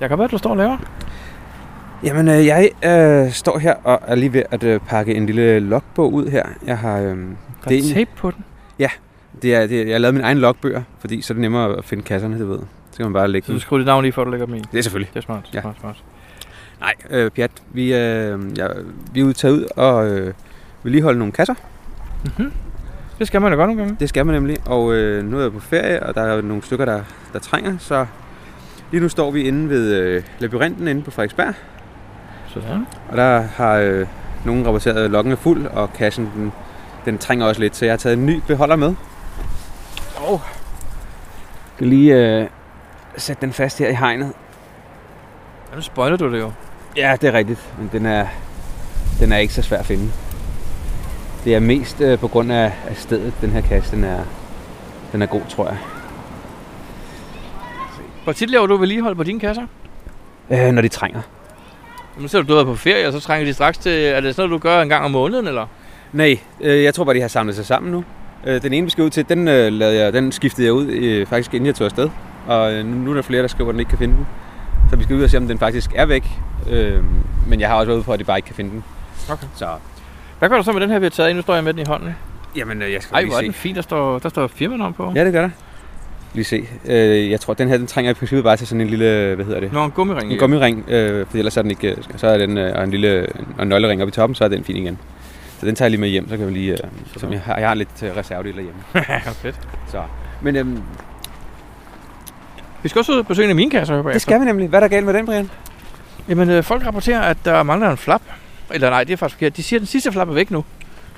Jeg kan være, du står og laver. Jamen, øh, jeg øh, står her og er lige ved at øh, pakke en lille logbog ud her. Jeg har... Øh, Der det, er en, tape på den. det er, det er, jeg har lavet min egen logbøger, fordi så er det nemmere at finde kasserne, du ved. Så kan man bare lægge Så du skriver dit navn i, før du lægger dem i. Det er selvfølgelig. Det er smart. Ja. Smart, smart. Nej, øh, Pjat, vi, øh, ja, vi er ude taget ud og øh, vedligeholde nogle kasser. Mm-hmm. Det skal man da godt nogle gange. Det skal man nemlig. Og øh, nu er jeg på ferie, og der er nogle stykker, der, der trænger. Så lige nu står vi inde ved øh, labyrinten inde på Frederiksberg. Sådan. Og der har øh, nogen rapporteret, at loggen er fuld, og kassen den, den trænger også lidt. Så jeg har taget en ny beholder med. Og skal lige øh, sætte den fast her i hegnet. Ja, nu spoiler du det jo. Ja, det er rigtigt, men den er, den er ikke så svær at finde. Det er mest øh, på grund af, af stedet, den her kasse, den er, den er god, tror jeg. Hvor tit laver du vedligehold på dine kasser? Øh, når de trænger. Nu ser du, du er på ferie, og så trænger de straks til... Er det sådan noget, du gør en gang om måneden, eller? Nej, øh, jeg tror bare, de har samlet sig sammen nu. Øh, den ene, vi skal ud til, den, øh, lavede jeg, den skiftede jeg ud, øh, faktisk inden jeg tog afsted. Og øh, nu, nu er der flere, der skriver, at den ikke kan finde den. Så vi skal ud og se, om den faktisk er væk. Øh, men jeg har også været ude på, at de bare ikke kan finde den. Okay. Så, Hvad gør du så med den her, vi har taget ind? Nu står jeg med den i hånden. jamen, øh, jeg skal Ej, lige hvor er se. den fin. Der står, der står firmanavn på. Ja, det gør der. Lige se. Øh, jeg tror, den her, den trænger i princippet bare til sådan en lille, hvad hedder det? Nå, en gummiring. En gummiring, øh, for ellers er den ikke, så er den, øh, og en lille og en nøglering oppe i toppen, så er den fin igen. Så den tager jeg lige med hjem, så kan vi lige, øh, som jeg, har, jeg har lidt øh, reservedel derhjemme. ja, fedt. Så. Men øhm, Vi skal også ud og besøge en af mine kasser, det skal vi nemlig. Hvad er der galt med den, Brian? Jamen, øh, folk rapporterer, at der mangler en flap. Eller nej, det er faktisk forkert. De siger, at den sidste flap er væk nu.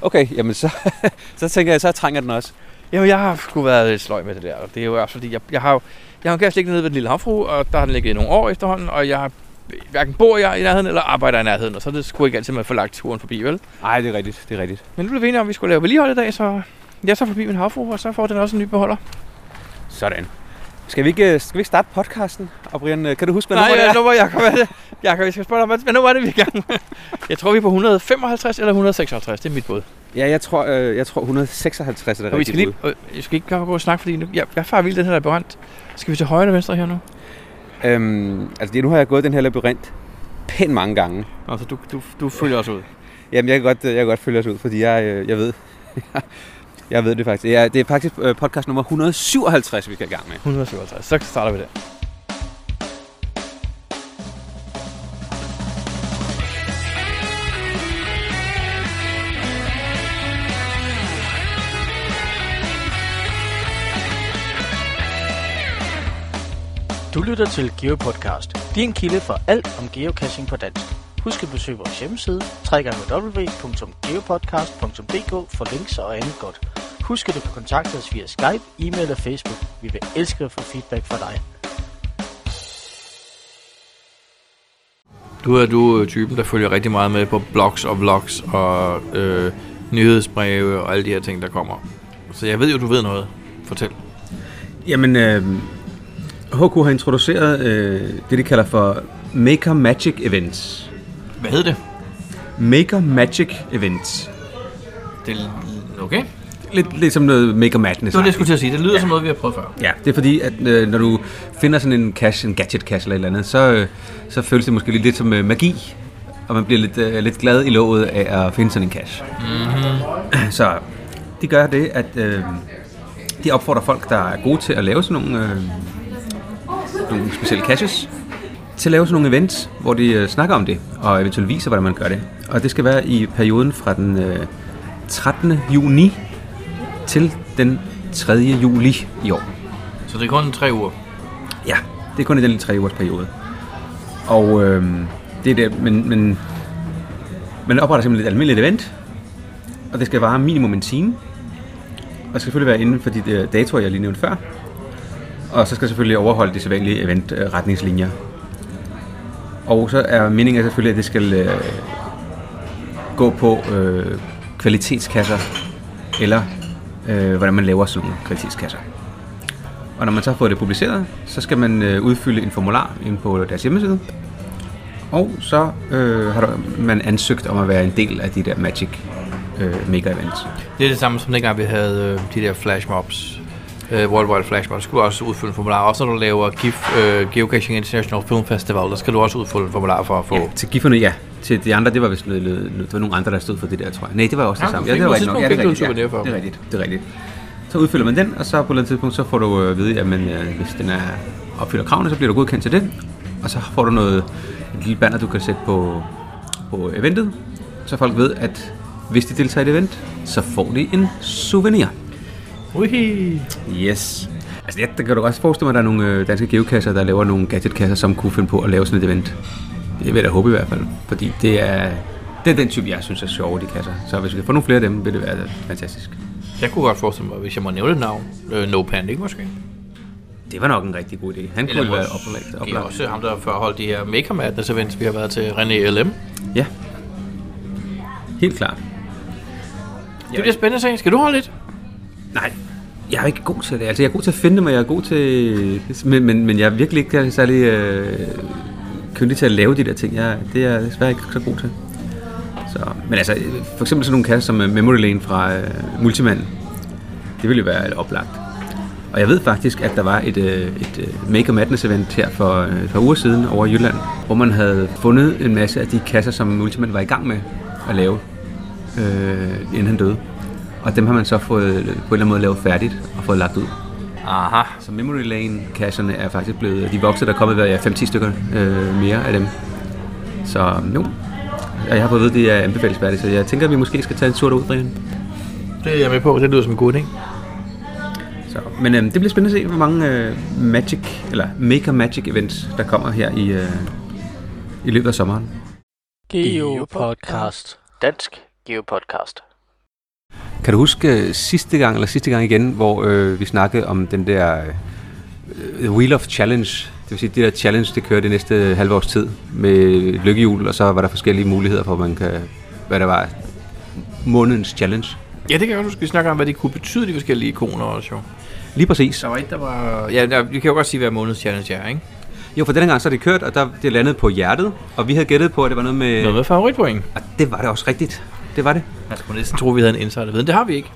Okay, jamen så, så tænker jeg, så trænger den også. Jamen, jeg har sgu været lidt sløj med det der. og Det er jo også fordi, jeg, jeg har jo jeg har en liggende nede ved den lille havfru, og der har den ligget i nogle år efterhånden, og jeg har hverken bor jeg i nærheden eller arbejder i nærheden, og så er det sgu ikke altid, man får lagt turen forbi, vel? Nej, det er rigtigt, det er rigtigt. Men nu blev vi enige om, at vi skulle lave vedligehold i dag, så jeg så forbi min havfru, og så får den også en ny beholder. Sådan. Skal vi ikke, skal vi ikke starte podcasten? Og Brian, øh, kan du huske, hvad Nej, nummer det ja, er? nummer, Jacob, er det? Jacob, jeg skal spørge dig, hvad, nummer er det, vi er i gang med? Jeg tror, vi er på 155 eller 156, det er mit bud. Ja, jeg tror, øh, jeg tror 156 er det Og vi skal rigtige lige, øh, jeg skal ikke gå og snakke, fordi nu, jeg, jeg farer vildt den her labyrint. Skal vi til højre eller venstre her nu? bud. Øhm, altså, det- nu har jeg gået den her labyrint pænt mange gange. Altså, du, du, du følger os ud. Jamen, jeg kan godt, øh, jeg kan godt følge os ud, fordi jeg, øh, jeg ved, jeg ved det faktisk. Ja, det er faktisk øh, podcast nummer 157, vi skal i gang med. 157, så starter vi der. Du lytter til GeoPodcast, din kilde for alt om geocaching på dansk. Husk at besøge vores hjemmeside, www.geopodcast.dk for links og andet godt. Husk at du kan kontakte os via Skype, e-mail og Facebook. Vi vil elske at få feedback fra dig. Du er du typen, der følger rigtig meget med på blogs og vlogs og øh, nyhedsbreve og alle de her ting, der kommer. Så jeg ved jo, du ved noget. Fortæl. Jamen, øh, HK har introduceret øh, det, de kalder for Maker Magic Events. Hvad hed det? Maker Magic Events. det okay. Lidt, lidt som noget Maker Madness. Det var det, jeg skulle til at sige. Det lyder ja. som noget, vi har prøvet før. Ja, det er fordi, at øh, når du finder sådan en cache, en gadget cache eller et eller andet, så, øh, så føles det måske lidt, lidt som øh, magi, og man bliver lidt, øh, lidt glad i låget af at finde sådan en cache. Mm-hmm. Så de gør det, at øh, de opfordrer folk, der er gode til at lave sådan nogle, øh, nogle specielle caches, til at lave sådan nogle events, hvor de øh, snakker om det, og eventuelt viser, hvordan man gør det. Og det skal være i perioden fra den øh, 13. juni til den 3. juli i år. Så det er kun tre uger. Ja, det er kun i den lille tre ugers periode. Og øh, det er det, men, men man opretter simpelthen et almindeligt event, og det skal vare minimum en time. Og det skal selvfølgelig være inden for de der datoer, jeg lige nævnte før. Og så skal selvfølgelig overholde de sædvanlige eventretningslinjer. Og så er meningen selvfølgelig, at det skal øh, gå på øh, kvalitetskasser, eller øh, hvordan man laver sådan nogle kvalitetskasser. Og når man så har fået det publiceret, så skal man øh, udfylde en formular ind på deres hjemmeside. Og så øh, har der, man ansøgt om at være en del af de der Magic øh, Mega Events. Det er det samme som dengang, vi havde øh, de der flash mobs øh, World Wide Flash, der skal du også udfylde en formular. Også når du laver GIF, øh, Geocaching International Film Festival, der skal du også udfylde en formular for at få... Ja, til gifferne, ja. Til de andre, det var vist noget, det var nogle andre, der stod for det der, tror jeg. Nej, det var også det Ja, samme. du fik det var rigtigt nok. Ja, det er rigtigt. Ja, det er rigtigt. Det er rigtigt. Så udfylder man den, og så på et tidspunkt, så får du øh, at vide, at man, øh, hvis den er opfylder kravene, så bliver du godkendt til det. Og så får du noget, et lille banner, du kan sætte på, på eventet, så folk ved, at hvis de deltager i et event, så får de en souvenir. Uhi. Yes. Altså, ja, der kan du også forestille mig, at der er nogle øh, danske geokasser, der laver nogle gadgetkasser, som kunne finde på at lave sådan et event. Det vil jeg da håbe i hvert fald, fordi det er, det er den type, jeg synes er sjove, de kasser. Så hvis vi kan få nogle flere af dem, vil det være fantastisk. Jeg kunne godt forestille mig, hvis jeg må nævne et navn, øh, No Panic måske. Det var nok en rigtig god idé. Han kunne Eller være vores- oplagt. Det er også ham, der før holdt de her Maker Madness events, vi har været til René LM. Ja. Helt klart. Det bliver spændende. Skal du holde lidt? Nej, jeg er ikke god til det. Altså, jeg er god til at finde dem, og jeg er god til... Men, men, men jeg er virkelig ikke særlig øh, kyndig til at lave de der ting. Jeg, det er jeg desværre ikke så god til. Så, men altså, for eksempel sådan nogle kasser som øh, Memory Lane fra øh, Multiman, det ville jo være et oplagt. Og jeg ved faktisk, at der var et, øh, et øh, Make Maker Madness event her for øh, et par uger siden over i Jylland, hvor man havde fundet en masse af de kasser, som Multiman var i gang med at lave, øh, inden han døde. Og dem har man så fået øh, på en eller anden måde lavet færdigt og fået lagt ud. Aha. Så Memory Lane-kasserne er faktisk blevet, de voksne, der er kommet ved, ja, 5-10 stykker øh, mere af dem. Så jo, og jeg har fået at vide, at det er anbefalesværdigt, så jeg tænker, at vi måske skal tage en tur derud, Brian. Det er jeg med på. Det lyder som en god idé. Så, men øh, det bliver spændende at se, hvor mange øh, Magic, eller Maker Magic events, der kommer her i, øh, i løbet af sommeren. Geo Podcast. Dansk Geo Podcast. Kan du huske øh, sidste gang, eller sidste gang igen, hvor øh, vi snakkede om den der øh, Wheel of Challenge, det vil sige, det der challenge, det kører det næste halve års tid med lykkehjul, og så var der forskellige muligheder for, man kan, hvad der var, månedens challenge. Ja, det kan jeg også huske. Vi snakker om, hvad det kunne betyde, de forskellige ikoner også jo. Lige præcis. Der var et, der var... Ja, der, vi kan jo godt sige, hvad månedens challenge er, ikke? Jo, for denne gang så er det kørt, og der det landede på hjertet, og vi havde gættet på, at det var noget med... Noget med favoritpoint. Og det var det også rigtigt. Det var det. Man skulle næsten tro, vi havde en insiderviden. Det har vi ikke.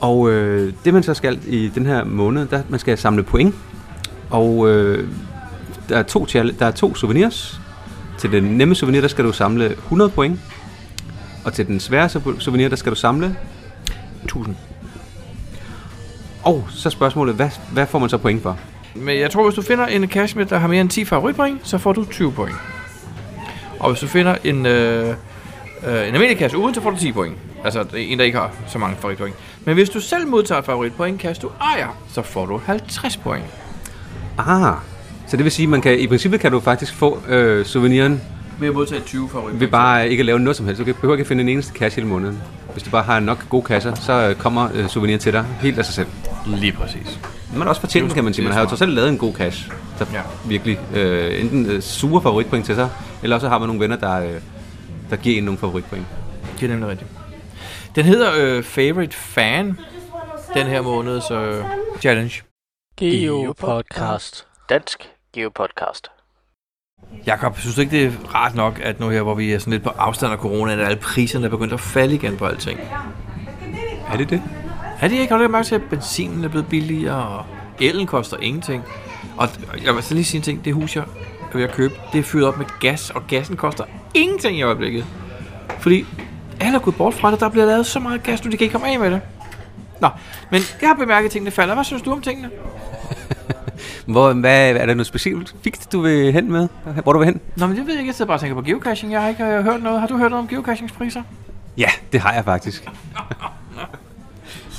Og øh, det man så skal i den her måned, der man skal samle point. Og øh, der, er to, der er to souvenirs. Til den nemme souvenir, der skal du samle 100 point. Og til den svære sou- souvenir, der skal du samle 1000. Og så spørgsmålet, hvad, hvad får man så point for? Men jeg tror, hvis du finder en cashmere, der har mere end 10 favoritpoint, så får du 20 point. Og hvis du finder en, øh, øh, en almindelig kasse uden, så får du 10 point. Altså en, der ikke har så mange favoritpoint. Men hvis du selv modtager et favoritpoint, kasse du ejer, så får du 50 point. Ah, så det vil sige, man kan, i princippet kan du faktisk få øh, souveniren Ved at modtage 20 favoritpoint. ved bare ikke at lave noget som helst. Du behøver ikke at finde en eneste kasse hele måneden. Hvis du bare har nok gode kasser, så øh, kommer øh, souveniren til dig helt af sig selv. Lige præcis. Man er også fortjent, kan man sige. Man har jo trods alt lavet en god cash, der Ja. virkelig øh, enten øh, sure favoritpoint til sig, eller også har man nogle venner, der, øh, der giver en nogle favoritpoint. Det er nemlig rigtigt. Den hedder øh, Favorite Fan, den her måneds øh, challenge. Geo Podcast. Dansk Geo Podcast. Jakob, synes du ikke, det er rart nok, at nu her, hvor vi er sådan lidt på afstand af corona, at alle priserne er begyndt at falde igen på alting? Er det det? Er det ikke? Har du ikke mærke til, at benzinen er blevet billigere, og elen koster ingenting? Og jeg vil så lige sige en ting. Det hus, jeg er ved at købe, det er fyret op med gas, og gassen koster ingenting i øjeblikket. Fordi alle er gået bort fra det. Der bliver lavet så meget gas, nu de kan ikke komme af med det. Nå, men jeg har bemærket, at tingene falder. Hvad synes du om tingene? Hvor, hvad, er der noget specielt fikt, du vil hen med? Hvor du vil hen? Nå, men det ved jeg ikke. Jeg sidder bare og tænker på geocaching. Jeg har ikke øh, hørt noget. Har du hørt noget om geocachingspriser? Ja, det har jeg faktisk.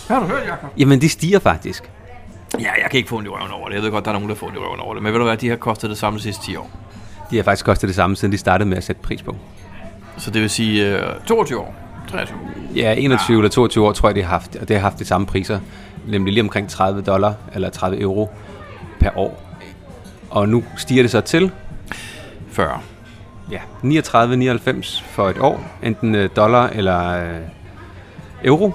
Hvad har du hørt, Jacob? Jamen, de stiger faktisk. Ja, jeg kan ikke få en i røven over det. Jeg ved godt, der er nogen, der får en i røven over det. Men ved du hvad, de har kostet det samme de sidste 10 år. De har faktisk kostet det samme, siden de startede med at sætte pris på. Så det vil sige øh, 22 år. 23 år. Ja, 21 eller 22 år tror jeg, de har haft, og det har haft de samme priser. Nemlig lige omkring 30 dollar eller 30 euro per år. Og nu stiger det så til 40. ja, 39,99 for et år. Enten øh, dollar eller øh, euro.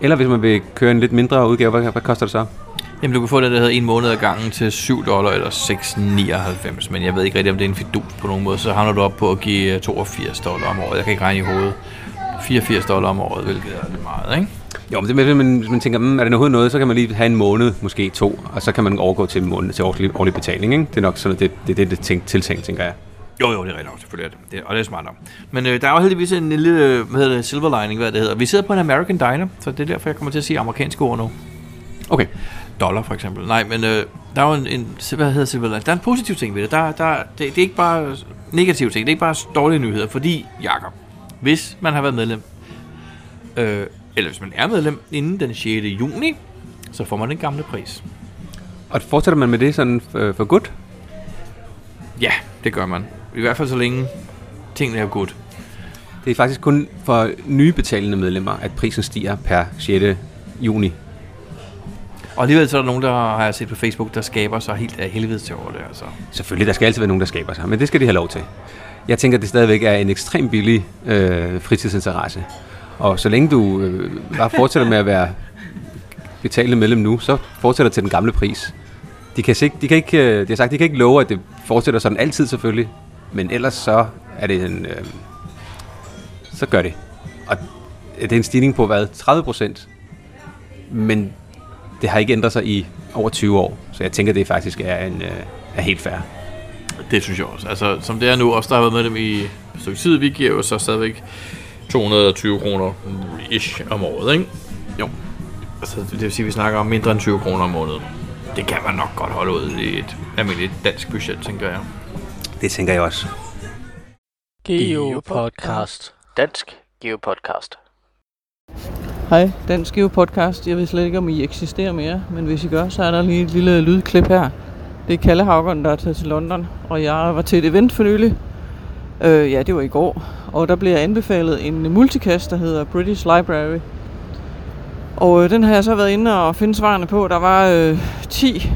Eller hvis man vil køre en lidt mindre udgave, hvad, hvad koster det så? Jamen, du kan få det, der hedder en måned ad gangen til 7 dollar eller 6,99. Men jeg ved ikke rigtig, om det er en fidus på nogen måde. Så havner du op på at give øh, 82 dollar om året. Jeg kan ikke regne i hovedet. 84 dollar om året, hvilket er lidt meget, ikke? Jo, men det man, man tænker, mm, er det overhovedet noget, så kan man lige have en måned, måske to, og så kan man overgå til en måned til årlig, årlig betaling. Ikke? Det er nok sådan, det, det, det, det tænkt, tiltænkt, tænker jeg. Jo, jo, det er rigtigt nok, selvfølgelig er det. det. Og det er smart nok. Men øh, der er jo heldigvis en lille, hvad hedder det, silver lining, hvad det hedder. Vi sidder på en American Diner, så det er derfor, jeg kommer til at sige amerikanske ord nu. Okay. Dollar for eksempel. Nej, men øh, der er jo en, en, hvad hedder lining? Der er en positiv ting ved det. Der, der, det, det er ikke bare negative ting, det er ikke bare dårlige nyheder, fordi, Jakob, hvis man har været medlem, øh, eller hvis man er medlem inden den 6. juni, så får man den gamle pris. Og fortsætter man med det sådan for, for godt? Ja, det gør man. I hvert fald så længe tingene er godt. Det er faktisk kun for nye betalende medlemmer, at prisen stiger per 6. juni. Og alligevel så er der nogen, der har jeg set på Facebook, der skaber sig helt af helvede til over det. Altså. Selvfølgelig, der skal altid være nogen, der skaber sig, men det skal de have lov til. Jeg tænker, at det stadigvæk er en ekstremt billig øh, fritidsinteresse. Og så længe du øh, bare fortsætter med at være betalende medlem nu, så fortsætter til den gamle pris. De kan, sig, de kan ikke, øh, de har sagt, de kan ikke love, at det fortsætter sådan altid selvfølgelig, men ellers så er det en, øh, så gør det. Og det er en stigning på hvad? 30 procent. Men det har ikke ændret sig i over 20 år, så jeg tænker, det faktisk er, en, øh, er helt fair. Det synes jeg også. Altså, som det er nu, også der har været med dem i et stykke tid, vi giver jo så stadigvæk 220 kroner ish om året, ikke? Jo. Altså, det vil sige, at vi snakker om mindre end 20 kroner om måneden. Det kan man nok godt holde ud i et almindeligt dansk budget, tænker jeg. Det tænker jeg også. Geo Podcast. Dansk Geo Podcast. Hej, Dansk Geo Podcast. Jeg ved slet ikke, om I eksisterer mere, men hvis I gør, så er der lige et lille lydklip her. Det er Kalle Haugen, der er taget til London, og jeg var til et event for nylig. Øh, ja, det var i går. Og der blev jeg anbefalet en multicast, der hedder British Library. Og øh, den har jeg så været inde og finde svarene på. Der var øh, 10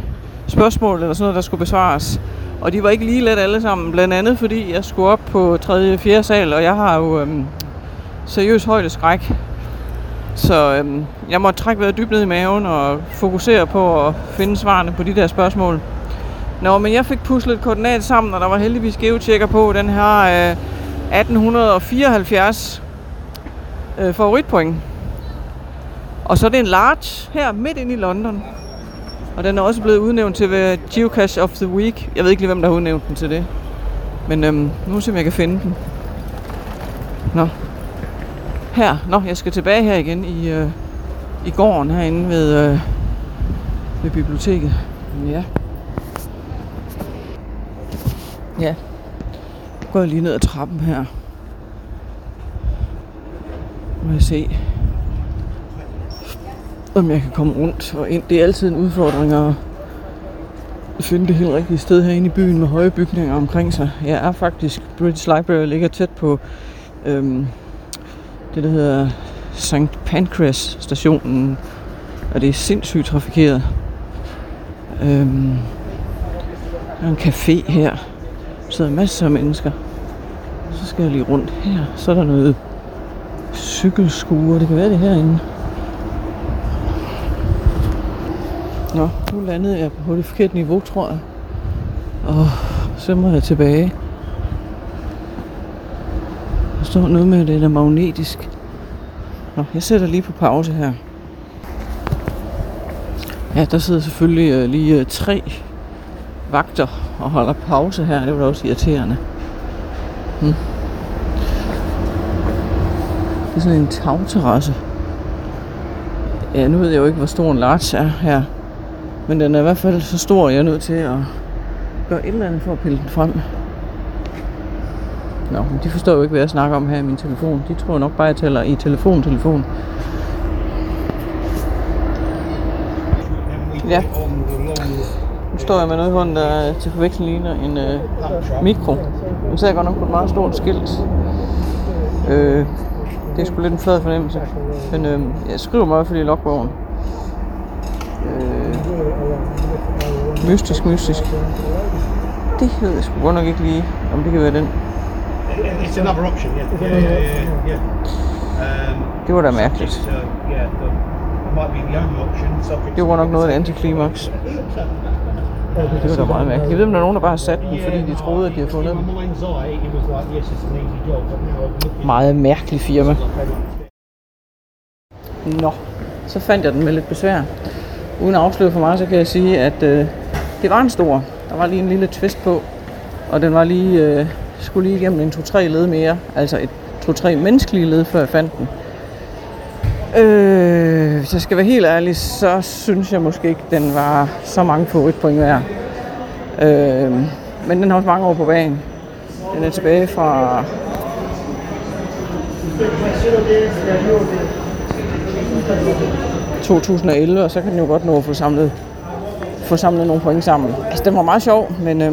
spørgsmål eller sådan noget, der skulle besvares. Og de var ikke lige let alle sammen, blandt andet fordi jeg skulle op på 3. og 4. sal, og jeg har jo øh, seriøs højdeskræk. Så øhm, jeg måtte trække vejret dybt ned i maven og fokusere på at finde svarene på de der spørgsmål. Nå, men jeg fik puslet et koordinat sammen, og der var heldigvis geotjekker på den her øh, 1874 øh, favoritpoint. Og så er det en large her midt inde i London. Og den er også blevet udnævnt til at være Geocache of the Week. Jeg ved ikke lige, hvem der har udnævnt den til det. Men øhm, nu må vi se, om jeg kan finde den. Nå. Her. Nå, jeg skal tilbage her igen i, øh, i gården herinde ved, øh, ved biblioteket. Ja. Ja. Nu går jeg lige ned ad trappen her. Må jeg se, om jeg kan komme rundt og ind. Det er altid en udfordring at finde det helt rigtige sted herinde i byen med høje bygninger omkring sig. Jeg er faktisk, British Library ligger tæt på øhm, det, der hedder St. Pancras stationen, og det er sindssygt trafikeret. Øhm, der er en café her. Der sidder masser af mennesker. Så skal jeg lige rundt her. Så er der noget cykelskuer. Det kan være det herinde. Nå, nu landede jeg på det forkerte niveau, tror jeg. Og så må jeg tilbage. Der står noget med, at det er magnetisk. Nå, jeg sætter lige på pause her. Ja, der sidder selvfølgelig øh, lige øh, tre vagter og holder pause her. Det var da også irriterende. Hmm. Det er sådan en tagterrasse. Ja, nu ved jeg jo ikke, hvor stor en large er her. Men den er i hvert fald så stor, at jeg er nødt til at gøre et eller andet for at pille den frem. Nå, men de forstår jo ikke, hvad jeg snakker om her i min telefon. De tror nok bare, at jeg taler i telefon, telefon. Ja. Nu står jeg med noget i hånden, der til forveksling ligner en øh, mikro. Nu ser jeg godt nok på et meget stort skilt. Øh, det er sgu lidt en flad fornemmelse. Men øh, jeg skriver meget for i logbogen. Øh, mystisk, mystisk. Det ved jeg sgu godt nok ikke lige, om det kan være den. It's another option, yeah. Yeah, yeah, yeah, yeah. Um, Det var da mærkeligt. so, yeah, the, might be the only option. subject Det to- var nok noget af et antiklimaks. Det var da meget mærkeligt. Jeg ved, om der er nogen, der bare har sat den, fordi de troede, at de havde fundet den. Meget mærkelig firma. Nå, så fandt jeg den med lidt besvær. Uden at afsløre for mig, så kan jeg sige, at øh, det var en stor. Der var lige en lille twist på, og den var lige, øh, skulle lige igennem en 2-3 led mere, altså et 2-3 menneskelige led, før jeg fandt den. Øh, hvis jeg skal være helt ærlig, så synes jeg måske ikke, den var så mange point værd. Øh, men den har også mange år på banen. Den er tilbage fra 2011, og så kan den jo godt nå at få samlet, få samlet nogle point sammen. Altså, den var meget sjov, men, øh,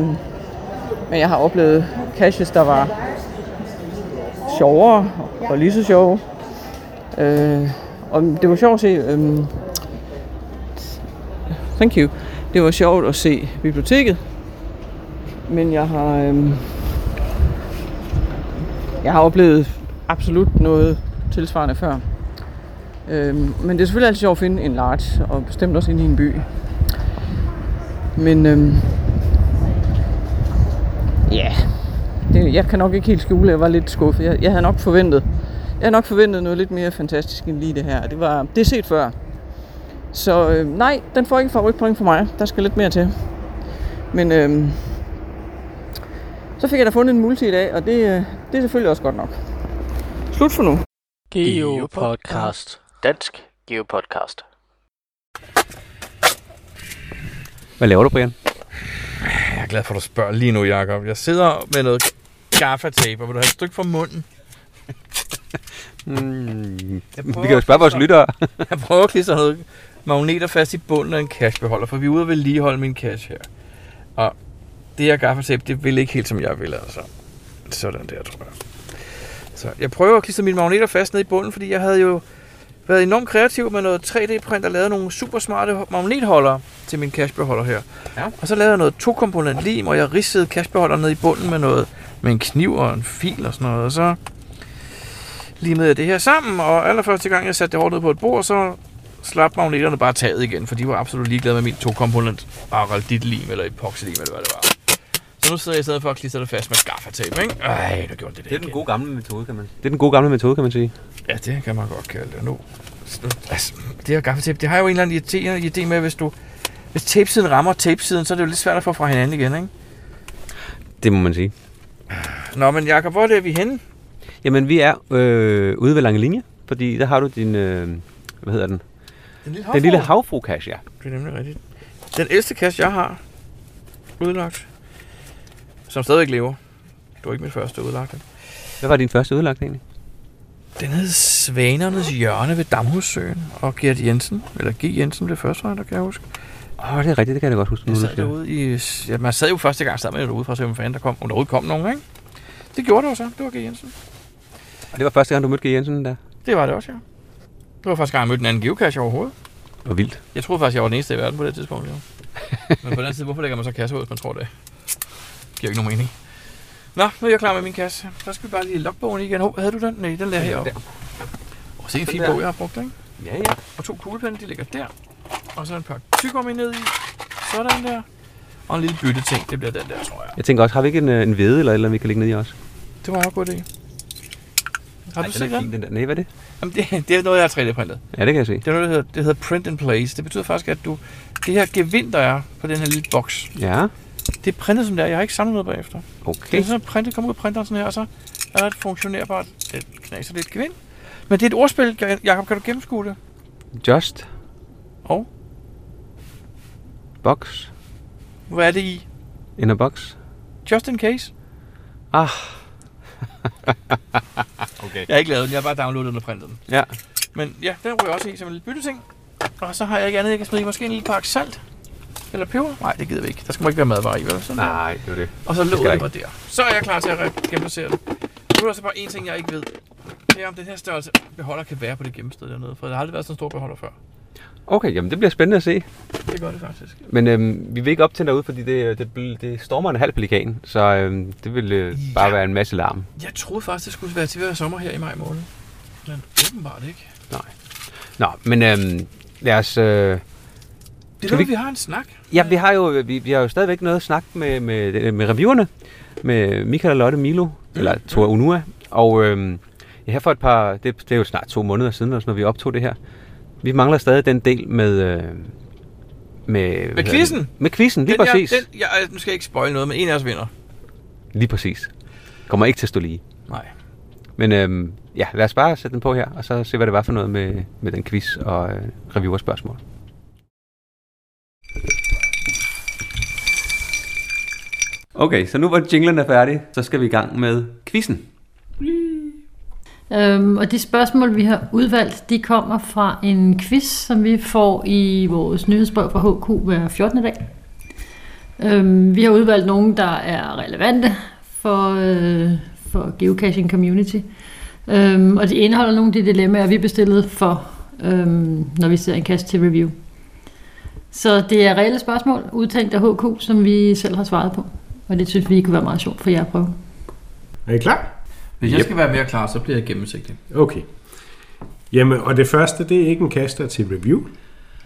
men jeg har oplevet caches, der var sjovere og lige så sjove. Øh, og det var sjovt at se... Øh, thank you. Det var sjovt at se biblioteket. Men jeg har... Øh, jeg har oplevet absolut noget tilsvarende før. Øh, men det er selvfølgelig altid sjovt at finde en large, og bestemt også inde i en by. Men Øh, ja, det, jeg kan nok ikke helt skjule, at jeg var lidt skuffet. Jeg, jeg havde nok forventet, jeg havde nok forventet noget lidt mere fantastisk end lige det her. Det var det er set før. Så øh, nej, den får ikke favoritpoint for mig. Der skal lidt mere til. Men øhm, så fik jeg da fundet en multi i dag, og det, øh, det er selvfølgelig også godt nok. Slut for nu. Geopodcast. Dansk Geopodcast. Hvad laver du, Brian? Jeg er glad for, at du spørger lige nu, Jacob. Jeg sidder med noget gaffatape, og vil du have et stykke fra munden? Mm, vi kan jo spørge vores lyttere. Jeg prøver at klistre noget magneter fast i bunden af en cashbeholder, for vi er ude og vedligeholde min cash her. Og det her gaffatape, det vil ikke helt som jeg vil, altså. Sådan der, tror jeg. Så jeg prøver at klistre mine magneter fast ned i bunden, fordi jeg havde jo været enormt kreativ med noget 3D-print og lavet nogle super smarte magnetholdere til min cashbeholder her. Ja. Og så lavede jeg noget to-komponent lim, og jeg ridsede cashbeholderen ned i bunden med noget med en kniv og en fil og sådan noget. Og så limede jeg det her sammen, og allerførste gang jeg satte det hårdt ned på et bord, så slap magneterne bare taget igen, for de var absolut ligeglade med min to-komponent araldit lim eller epoxy lim eller hvad det var. Så nu sidder jeg i stedet for at klistre det fast med gaffatape, ikke? Ej, du gjorde det der Det er den igen. gode gamle metode, kan man Det er den gode gamle metode, kan man sige. Ja, det kan man godt kalde det nu. Altså, det her gaffatape, det har jo en eller anden idé med, hvis du... Hvis tapesiden rammer tapesiden, så er det jo lidt svært at få fra hinanden igen, ikke? Det må man sige. Nå, men Jacob, hvor er vi henne? Jamen, vi er øh, ude ved Lange Linje, fordi der har du din, øh, hvad hedder den? Den lille Den lille havfru-cache, ja. Det er nemlig rigtigt. Den ældste kasse, jeg har udlagt, som stadigvæk lever. Det var ikke min første udlagte. Hvad var din første udlagt egentlig? Den hed Svanernes Hjørne ved Damhussøen, og Gert Jensen, eller G. Jensen blev første der kan jeg huske. Åh, oh, det er rigtigt, det kan jeg da godt huske. Jeg du sad det. derude i... Ja, man sad jo første gang sammen med derude for at se, om fanden der kom, om der kom nogen, ikke? Det gjorde det jo så. Det var G. Jensen. Og det var første gang, du mødte G. Jensen der. Det var det også, ja. Det var første gang, jeg mødte en anden geocache overhovedet. Hvor vildt. Jeg troede faktisk, jeg var den eneste i verden på det tidspunkt, jo. Men på den side, hvorfor lægger man så kasse ud, hvis man tror det? Giver ikke nogen mening. Nå, nu er jeg klar med min kasse. Så skal vi bare lige logge bogen igen. Hov, havde du den? Nej, den ligger heroppe. Og se en fin der. bog, jeg har brugt, ikke? Ja, ja. Og to kuglepenne, de ligger der. Og så en par tyggegummi ned i. Sådan der. Og en lille bytteting, det bliver den der, tror jeg. Jeg tænker også, har vi ikke en, øh, en vede eller et eller andet, vi kan lægge ned i os? Det var en god idé. Har du den set er den? fin, den der. Nej, hvad er det? Jamen, det, det er noget, jeg har 3D-printet. Ja, det kan jeg se. Det er noget, der hedder, det hedder print in place. Det betyder faktisk, at du, det her gevind, der er på den her lille boks, Ja, det er printet som det er. Jeg har ikke samlet noget bagefter. Det okay. er sådan printet, kommer ud af printeren sådan her, og så er der et funktionerbart, et knaser lidt gevind. Men det er et ordspil, Jakob, kan du gennemskue det? Just Og box hvad er det i? in a box. Just in case. Ah. okay. Jeg har ikke lavet den, jeg har bare downloadet den og printet den. Ja. Men ja, den ryger også i som en lille bytteting. Og så har jeg ikke andet, jeg kan smide i. Måske en lille pakke salt. Eller peber? Nej, det gider vi ikke. Der skal må ikke være madvarer i, vel? Sådan. Nej, det var det. Og så lå det bare der. Så er jeg klar til at re- gennemplacere det. Nu er der så bare én ting, jeg ikke ved. Det er, om den her størrelse beholder kan være på det gemmested dernede. For der har aldrig været sådan en stor beholder før. Okay, jamen det bliver spændende at se. Det gør det faktisk. Men øhm, vi vil ikke op til derude, fordi det, det, det, det stormer en halv pelikan, så øhm, det vil øh, bare Ja. være en masse larm. Jeg troede faktisk, det skulle være til at være sommer her i maj måned. Men åbenbart ikke. Nå, men øhm, lad os... Øh, Det er vi- vi... har en snak. ja, vi har jo vi, vi har jo stadigvæk noget at snakke med, med, med reviewerne, med Michael og Lotte Milo, mm. eller Thor Unua, og øhm, ja, her for et par, det, det er jo snart to måneder siden, når vi optog det her, Vi mangler stadig den del med... Øh, med, Med quizzen? Med quizzen, lige den, præcis. Jeg, den, jeg, nu skal jeg ikke spoil noget, men en af os vinder. Lige præcis. Kommer ikke til at stå lige. Nej. Men øhm, ja, lad os bare sætte den på her, og så se, hvad det var for noget med, med den quiz og øh, reviewerspørgsmål. Okay, så nu hvor jinglen er færdig, så skal vi i gang med quizzen. Øhm, og de spørgsmål, vi har udvalgt, de kommer fra en quiz, som vi får i vores nyhedsbrev fra HQ hver 14. dag. Øhm, vi har udvalgt nogle, der er relevante for, øh, for geocaching community. Øhm, og de indeholder nogle af de dilemmaer, vi bestillede for, øhm, når vi ser en kast til review. Så det er reelle spørgsmål, udtænkt af HQ, som vi selv har svaret på. Og det synes vi kunne være meget sjovt for jer at prøve. Er I klar? Hvis jeg Yep. skal være mere klar, så bliver jeg gennemsigtig. Okay. Jamen, og det første, det er ikke en cache, der er til review.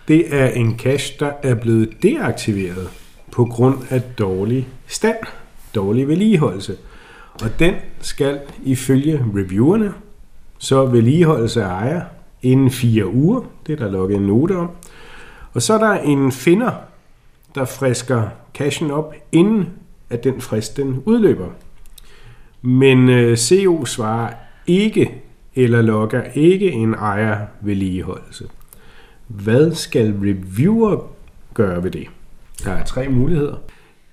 Det er en cache, der er blevet deaktiveret på grund af dårlig stand, dårlig vedligeholdelse. Og den skal ifølge reviewerne så vedligeholdes af ejer inden fire uger. Det er der logget en note om. Og så er der en finder, der frisker cachen op, inden at den frist den udløber. Men øh, CO svarer ikke eller logger ikke en ejer vedligeholdelse. Hvad skal reviewer gøre ved det? Der er tre muligheder.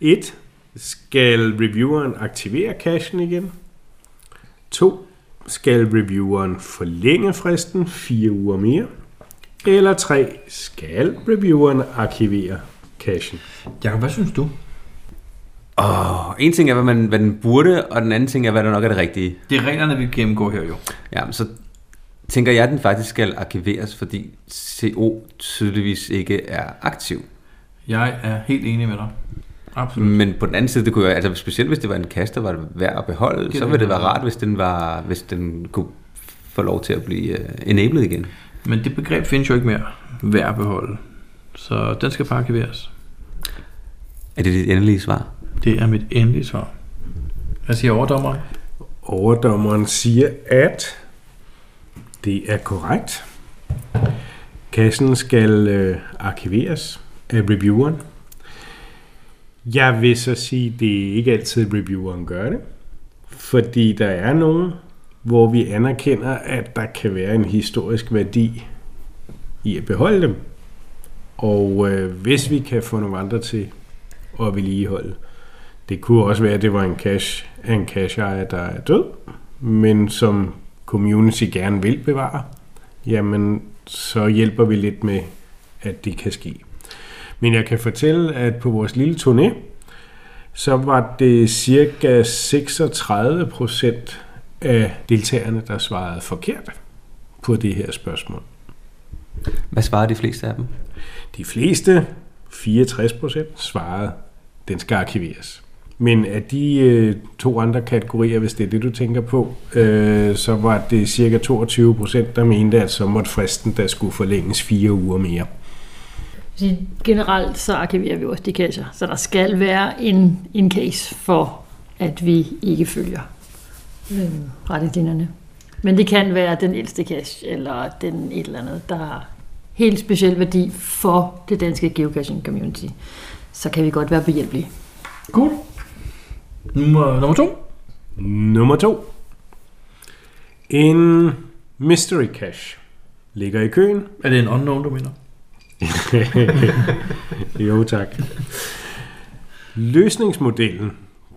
1. Skal revieweren aktivere cachen igen? 2. Skal revieweren forlænge fristen 4 uger mere? Eller 3. Skal revieweren arkivere cachen? Jakob, hvad synes du? Og en ting er, hvad, man, hvad den burde, og den anden ting er, hvad der nok er det rigtige. Det er reglerne, vi gennemgår her jo. Ja, så tænker jeg, at den faktisk skal arkiveres, fordi CO tydeligvis ikke er aktiv. Jeg er helt enig med dig. Absolut. Men på den anden side, det kunne jo, altså specielt hvis det var en kast, der var værd at beholde, Det så ville det det. være rart, hvis den, var, hvis den kunne få lov til at blive uh, enabled igen. Men det begreb findes jo ikke mere værd at beholde. Så den skal bare arkiveres. Er det dit endelige svar? Det er mit endelige svar. Hvad siger overdommeren? Overdommeren siger, at det er korrekt. Kassen skal øh, arkiveres af revieweren. Jeg vil så sige, at det er ikke altid, at revieweren gør det. Fordi der er nogen, hvor vi anerkender, at der kan være en historisk værdi i at beholde dem. Og øh, hvis vi kan få nogle andre til at vedligeholde, det kunne også være, at det var en cash en cash ejer, der er død, men som community gerne vil bevare, jamen så hjælper vi lidt med, at det kan ske. Men jeg kan fortælle, at på vores lille turné, så var det cirka 36 procent af deltagerne, der svarede forkert på det her spørgsmål. Hvad svarer de fleste af dem? De fleste, 64 procent, svarede, den skal arkiveres. Men af de øh, to andre kategorier, hvis det er det, du tænker på, øh, så var det cirka 22 procent, der mente, at så måtte fristen, der skulle forlænges fire uger mere. Så generelt så arkiverer vi også de cacher, så der skal være en, en case for, at vi ikke følger øh, retningslinjerne. Men det kan være den ældste cache, eller den et eller andet, der har helt speciel værdi for det danske geocaching community. Så kan vi godt være behjælpelige. Cool. Nummer, nummer to. Nummer to. En mystery cache ligger i køen. Er det en unknown, du mener? jo, tak. Løsningsmodellen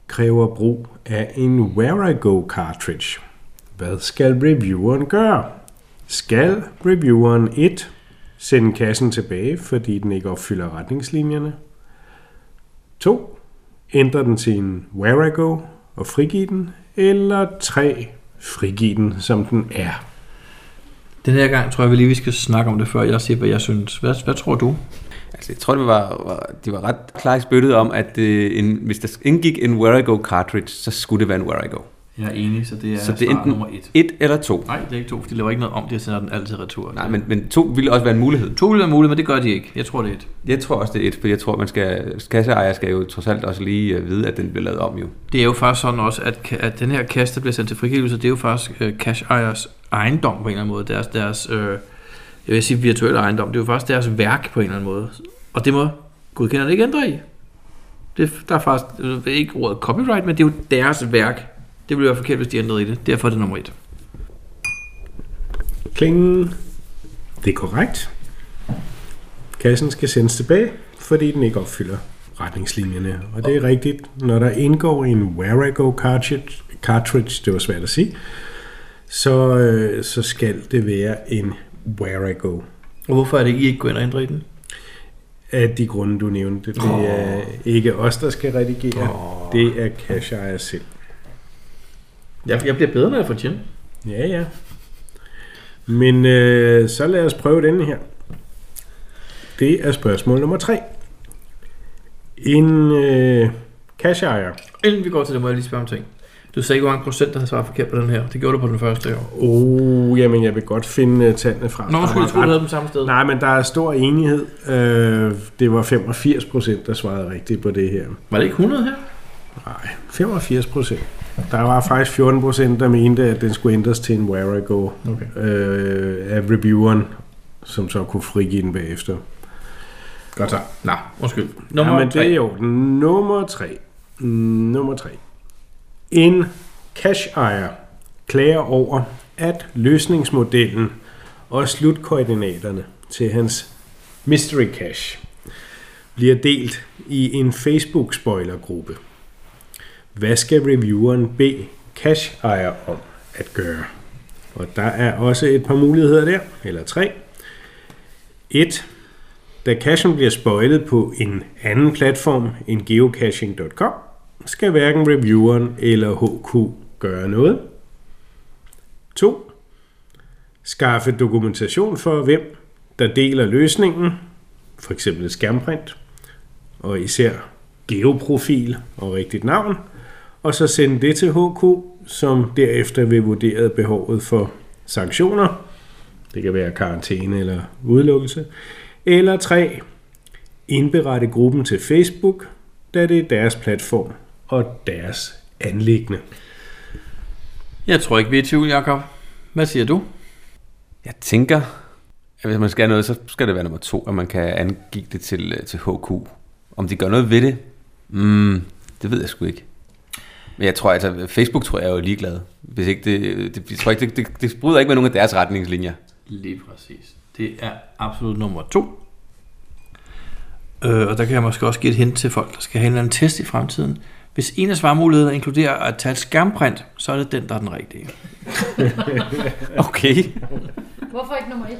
kræver brug af en Where I Go cartridge. Hvad skal revieweren gøre? Skal revieweren 1. Sende kassen tilbage, fordi den ikke opfylder retningslinjerne? 2. Ændre den til en Where I Go og frigive den? Eller 3. Frigive den, som den er? Den her gang tror jeg, vi lige vi skal snakke om det, før jeg siger, hvad jeg synes. Hvad, hvad tror du? Altså, jeg tror, det var, var, de var ret klar i spyttet om, at øh, en, hvis der indgik en Where I Go cartridge, så skulle det være en Where I Go. Jeg er enig, så det er, Så det er enten nummer et. et eller to. Nej, det er ikke to, for de laver ikke noget om, de sender den altid retur. Nej, men, men to ville også være en mulighed. To vil være muligt, men det gør de ikke. Jeg tror, det er et. Jeg tror også, det er et, for jeg tror, man skal, kasseejer skal jo trods alt også lige øh, vide, at den bliver lavet om jo. Det er jo faktisk sådan også, at, at den her kasse, der bliver sendt til frigivelse, det er jo faktisk øh, cash ejers ejendom på en eller anden måde. Deres, deres, øh, jeg vil sige virtuel ejendom, det er jo faktisk deres værk på en eller anden måde. Og det må godkenderne ikke ændre i. Det, der er faktisk det ikke ordet copyright, men det er jo deres værk. Det ville være forkert, hvis de ændrede i det. Derfor er det nummer et. Kling. Det er korrekt. Kassen skal sendes tilbage, fordi den ikke opfylder retningslinjerne. Og det er rigtigt, når der indgår en Warago cartridge, cartridge det var svært at sige, så, øh, så skal det være en Warago. Og hvorfor er det, I ikke går ind og ændrer i den? Af de grunde, du nævnte. Det er ikke os, der skal redigere. Åh. Det er cache selv. Jeg, jeg bliver bedre, når jeg får tjen. Ja, ja. Men øh, så lad os prøve denne her. Det er spørgsmål nummer tre. En øh, cache-ejer. Inden vi går til det, må jeg lige spørge om ting. Du sagde ikke, hvor mange procent, der havde svaret forkert på den her. Det gjorde du på den første her. Oh, jamen jeg vil godt finde uh, tallene frem. Nå, skulle du tro, du havde dem samme sted. Nej, men der er stor enighed. Øh, det var 85 procent, der svarede rigtigt på det her. Var det ikke 100 her? Nej, 85 procent. Der var faktisk 14 procent, der mente, at den skulle ændres til en Warago Okay. øh, af revieweren, som så kunne frigive den bagefter. Godt så. Nå, undskyld. Nummer ja, men det er jo nummer tre. Nummer tre. En cache-ejer klager over, at løsningsmodellen og slutkoordinaterne til hans mystery cache bliver delt i en Facebook-spoilergruppe. Hvad skal revieweren bede cache-ejer om at gøre? Og der er også et par muligheder der, eller tre. 1. Da cachen bliver spoilet på en anden platform end geocaching.com, skal hverken revieweren eller HQ gøre noget. 2. Skaffe dokumentation for, hvem der deler løsningen, for eksempel et skærmprint, og især geoprofil og rigtigt navn, og så sende det til HQ, som derefter vil vurdere behovet for sanktioner. Det kan være karantæne eller udelukkelse. Eller 3. Indberette gruppen til Facebook, da det er deres platform og deres anlæggende. Jeg tror ikke, vi er i tvivl, Jacob. Hvad siger du? Jeg tænker, at hvis man skal noget, så skal det være nummer to, at man kan angive det til, øh, til HQ. Om de gør noget ved det, mm, det ved jeg sgu ikke. Men jeg tror, altså, Facebook tror jeg er jo ligeglad. Hvis ikke det, det, jeg tror ikke, det, det, det bryder ikke med nogen af deres retningslinjer. Lige præcis. Det er absolut nummer to. Øh, og der kan jeg måske også give et hint til folk, der skal have en eller anden test i fremtiden. Hvis en af svarmulighederne inkluderer at tage et skærmprint, så er det den, der er den rigtige. Okay. Hvorfor ikke nummer et?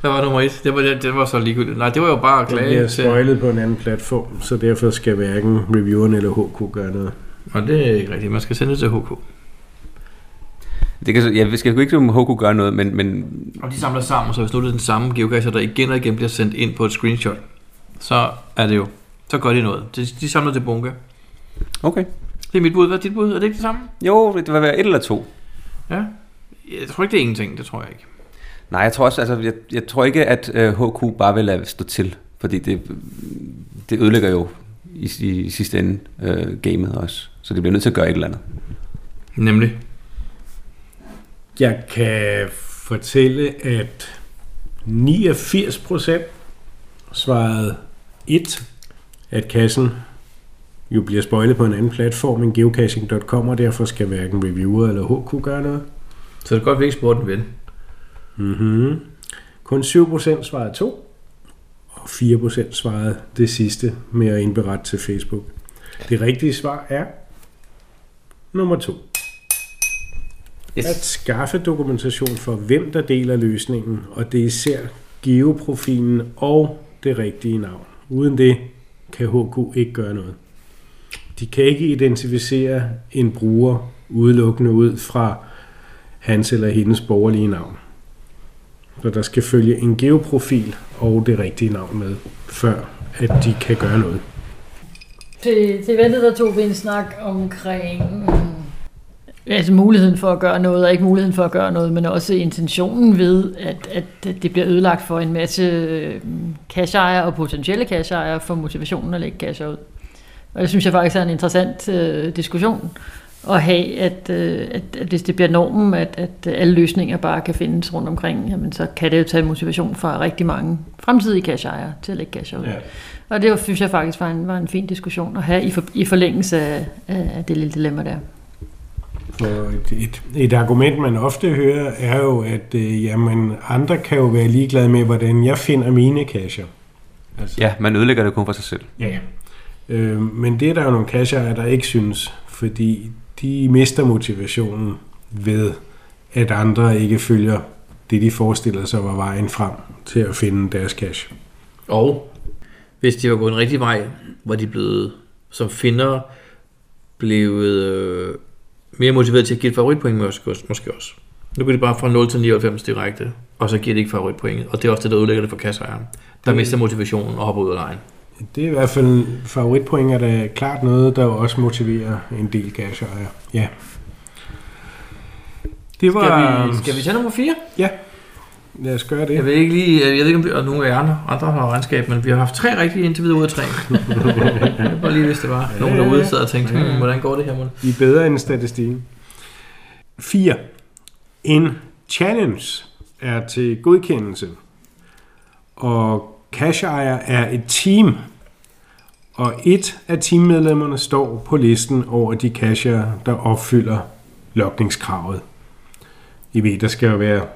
Hvad var nummer et? Det var, det, det var så ligegyldigt. Nej, det var jo bare at Den klage bliver til... spoilet på en anden platform, så derfor skal hverken revieweren eller HQ gøre noget. Og det er ikke rigtigt. Man skal sende det til HK. Det kan, så- jeg skal sgu ikke som HQ gøre noget, men, men Og de samler sammen, så hvis nu det er den samme geocacher, der igen og igen bliver sendt ind på et screenshot, så er det jo, så gør de noget. De, de samler til bunke. okay. Det er mit bud. Hvad er dit bud? Er det ikke det samme? Jo, det vil være et eller to. Ja. Jeg tror ikke, det er ingenting. Det tror jeg ikke. Nej, jeg tror også, altså, jeg, jeg tror ikke, at øh, HQ bare vil lade stå til, fordi det, det ødelægger jo i, i sidste ende øh, gamet også. Så det bliver nødt til at gøre et eller andet. Nemlig. Jeg kan fortælle, at 89% svarede 1, at kassen jo bliver spoilet på en anden platform end geocaching.com, og derfor skal hverken reviewer eller HQ gøre noget. Så det er godt, vi ikke spurgte en ven. Mm-hmm. Kun 7% svarede 2, og 4% svarede det sidste med at indberette til Facebook. Det rigtige svar er nummer 2. Yes. At skaffe dokumentation for, hvem der deler løsningen, og det er især geoprofilen og det rigtige navn. Uden det kan HQ ikke gøre noget. De kan ikke identificere en bruger udelukkende ud fra hans eller hendes borgerlige navn. Så der skal følge en geoprofil og det rigtige navn med, før at de kan gøre noget. Til, til eventet der tog vi en snak omkring mm, altså muligheden for at gøre noget, og ikke muligheden for at gøre noget, men også intentionen ved, at, at det bliver ødelagt for en masse mm, cashejere og potentielle cashejere for motivationen at lægge cash ud. Og det synes jeg faktisk er en interessant øh, diskussion at have, at, øh, at, at hvis det bliver normen, at, at alle løsninger bare kan findes rundt omkring, jamen så kan det jo tage motivation fra rigtig mange fremtidige cash-ejere til at lægge cash ud. Ja. Og det var, synes jeg faktisk var en, var en fin diskussion at have i, for, i forlængelse af, af det lille dilemma der. For et, et, et argument, man ofte hører, er jo, at øh, jamen, andre kan jo være ligeglade med, hvordan jeg finder mine cacher. Altså, Ja, man ødelægger det kun for sig selv. Ja. Øh, men det er der jo nogle casher, der ikke synes, fordi de mister motivationen ved, at andre ikke følger det, de forestiller sig var vejen frem til at finde deres cash. Og hvis de var gået en rigtig vej, var de blevet som finder blevet øh, mere motiveret til at give et favoritpoint måske også. Måske også. Nu går de bare fra 0 til 99 direkte, og så giver de ikke favoritpointet. Og det er også det, der udlægger det for kasseejeren. Der Det- mister motivationen og hopper ud af lejen. Det er i hvert fald favoritpoint, er da klart noget, der også motiverer en del casher. Ja. Det Skal var... vi, skal vi tage nummer 4? Lad os gøre det. Jeg ved ikke lige, jeg ved ikke om der nogen af jer andre, andre har regnskab, men vi har haft tre rigtige indtil videre ud af tre. jeg bare lige, hvis det var. Nogen derude sad og tænkte, hmm, hvordan går det her, mon? I er bedre end statistikken. 4. En challenge er til godkendelse. Og cashejer er et team. Og et af teammedlemmerne står på listen over de casher, der opfylder lokningskravet. I ved, der skal jo være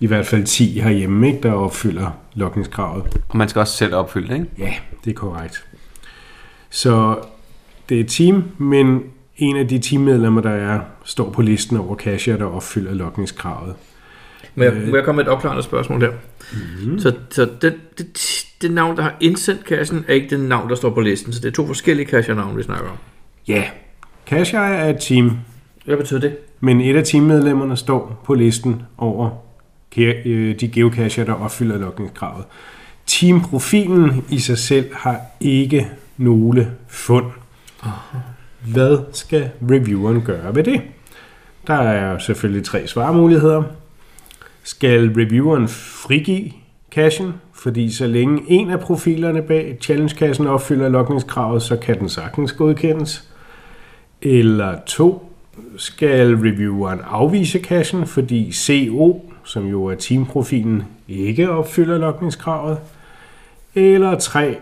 i hvert fald 10 herhjemme, ikke, der opfylder lokningskravet. Og man skal også selv opfylde det, ikke? Ja, det er korrekt. Så det er et team, men en af de teammedlemmer, der er, står på listen over cashier, der opfylder lokningskravet. Må jeg, må jeg komme med et opklarende spørgsmål der? Mm. Så, så det, det, det navn, der har indsendt kassen, er ikke den navn, der står på listen. Så det er to forskellige cashier-navne, vi snakker om. Ja, cashier er et team, Hvad betyder det? men et af teammedlemmerne står på listen over øh, de geocacher, der opfylder lokningskravet. Teamprofilen i sig selv har ikke nogle fund. Hvad skal revieweren gøre ved det? Der er selvfølgelig tre svarmuligheder. Skal revieweren frigive cachen, fordi så længe en af profilerne bag challenge-kassen opfylder logningskravet, så kan den sagtens godkendes. Eller to, skal revieweren afvise cachen, fordi CO, som jo er teamprofilen, ikke opfylder logningskravet. Eller 3.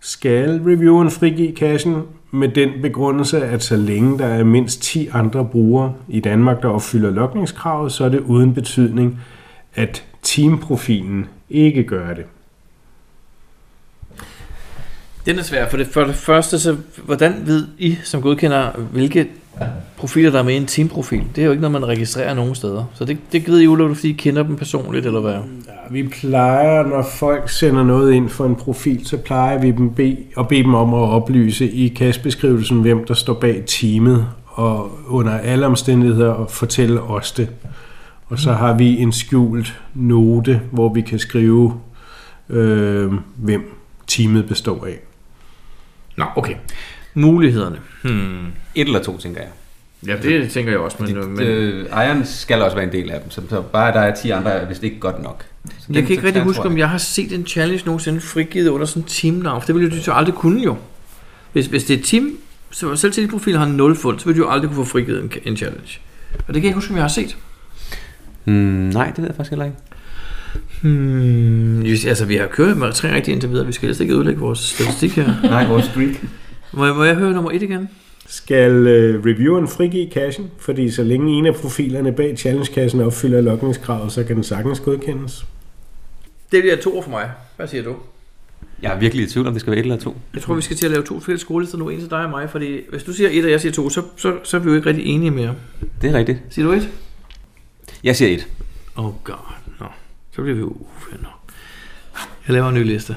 Skal revieweren frigive cachen med den begrundelse, at så længe der er mindst 10 andre brugere i Danmark, der opfylder lokningskravet, så er det uden betydning, at teamprofilen ikke gør det. Den er svær, for det, for det første, så hvordan ved I som godkender, hvilke profiler, der er med i en teamprofil? Det er jo ikke noget, man registrerer nogen steder. Så det, det ved I udelukkende, fordi I kender dem personligt, eller hvad? Ja, vi plejer, når folk sender noget ind for en profil, så plejer vi dem be, at bede dem om at oplyse i kastbeskrivelsen, hvem der står bag teamet, og under alle omstændigheder at fortælle os det. Og så har vi en skjult note, hvor vi kan skrive, øh, hvem teamet består af. Nå, okay. Mulighederne. Hmm. Et eller to, tænker jeg. Ja, det tænker jeg også, men, Det, men øh, ejeren skal også være en del af dem, så, så bare der er 10 andre, er vist ikke godt nok. Så jeg det- kan ikke så rigtig huske, tror om jeg har set en challenge nogensinde frigivet under sådan en teamnavn, for det ville du jo aldrig kunne jo. Hvis, hvis det er team, så selv til dit profil har 0 fund, så vil du jo aldrig kunne få frigivet en, en challenge. Og det kan jeg ikke huske, om jeg har set. Hmm, nej, det ved jeg faktisk heller ikke. Hmm, just- altså, vi har kørt med tre rigtige indtil videre. Vi skal helst ikke ødelægge vores statistik her. Nej, vores streak. Må jeg, må jeg høre nummer et igen? Skal øh, revieweren frigive cashen, fordi så længe en af profilerne bag challenge-kassen opfylder lokningskravet, så kan den sagtens godkendes. Det bliver to for mig. Hvad siger du? Jeg er virkelig i tvivl, om det skal være et eller to. Jeg tror, vi skal til at lave to fælles skolelister nu. En til dig og mig, fordi hvis du siger et, og jeg siger to, så, så, så er vi jo ikke rigtig enige mere. Det er rigtigt. Siger du et? Jeg siger et. Oh god, nå. Så bliver vi uvenner. Jeg laver en ny liste.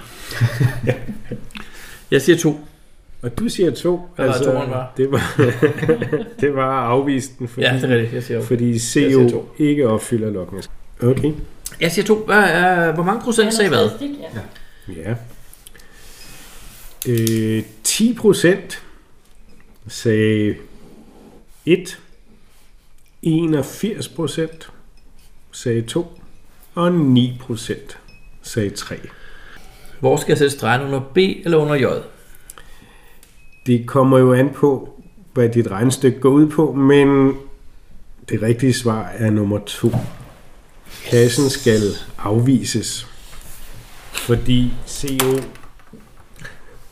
jeg siger to. Og du siger to. Hvad var toeren var? Det var, det var afvist den, fordi, Ja, det er rigtigt. Jeg siger, fordi CO to. ikke opfylder lokningskravet. Okay. jeg siger to. Hvad er, hvor mange procent sagde hvad? Ja. Øh, 10 procent sagde 1. 81 procent sagde 2. Og 9 procent sagde 3. Hvor skal jeg sætte stregen under B eller under J? Det kommer jo an på, hvad dit regnestykke går ud på, men det rigtige svar er nummer to. Kassen skal afvises, fordi CO,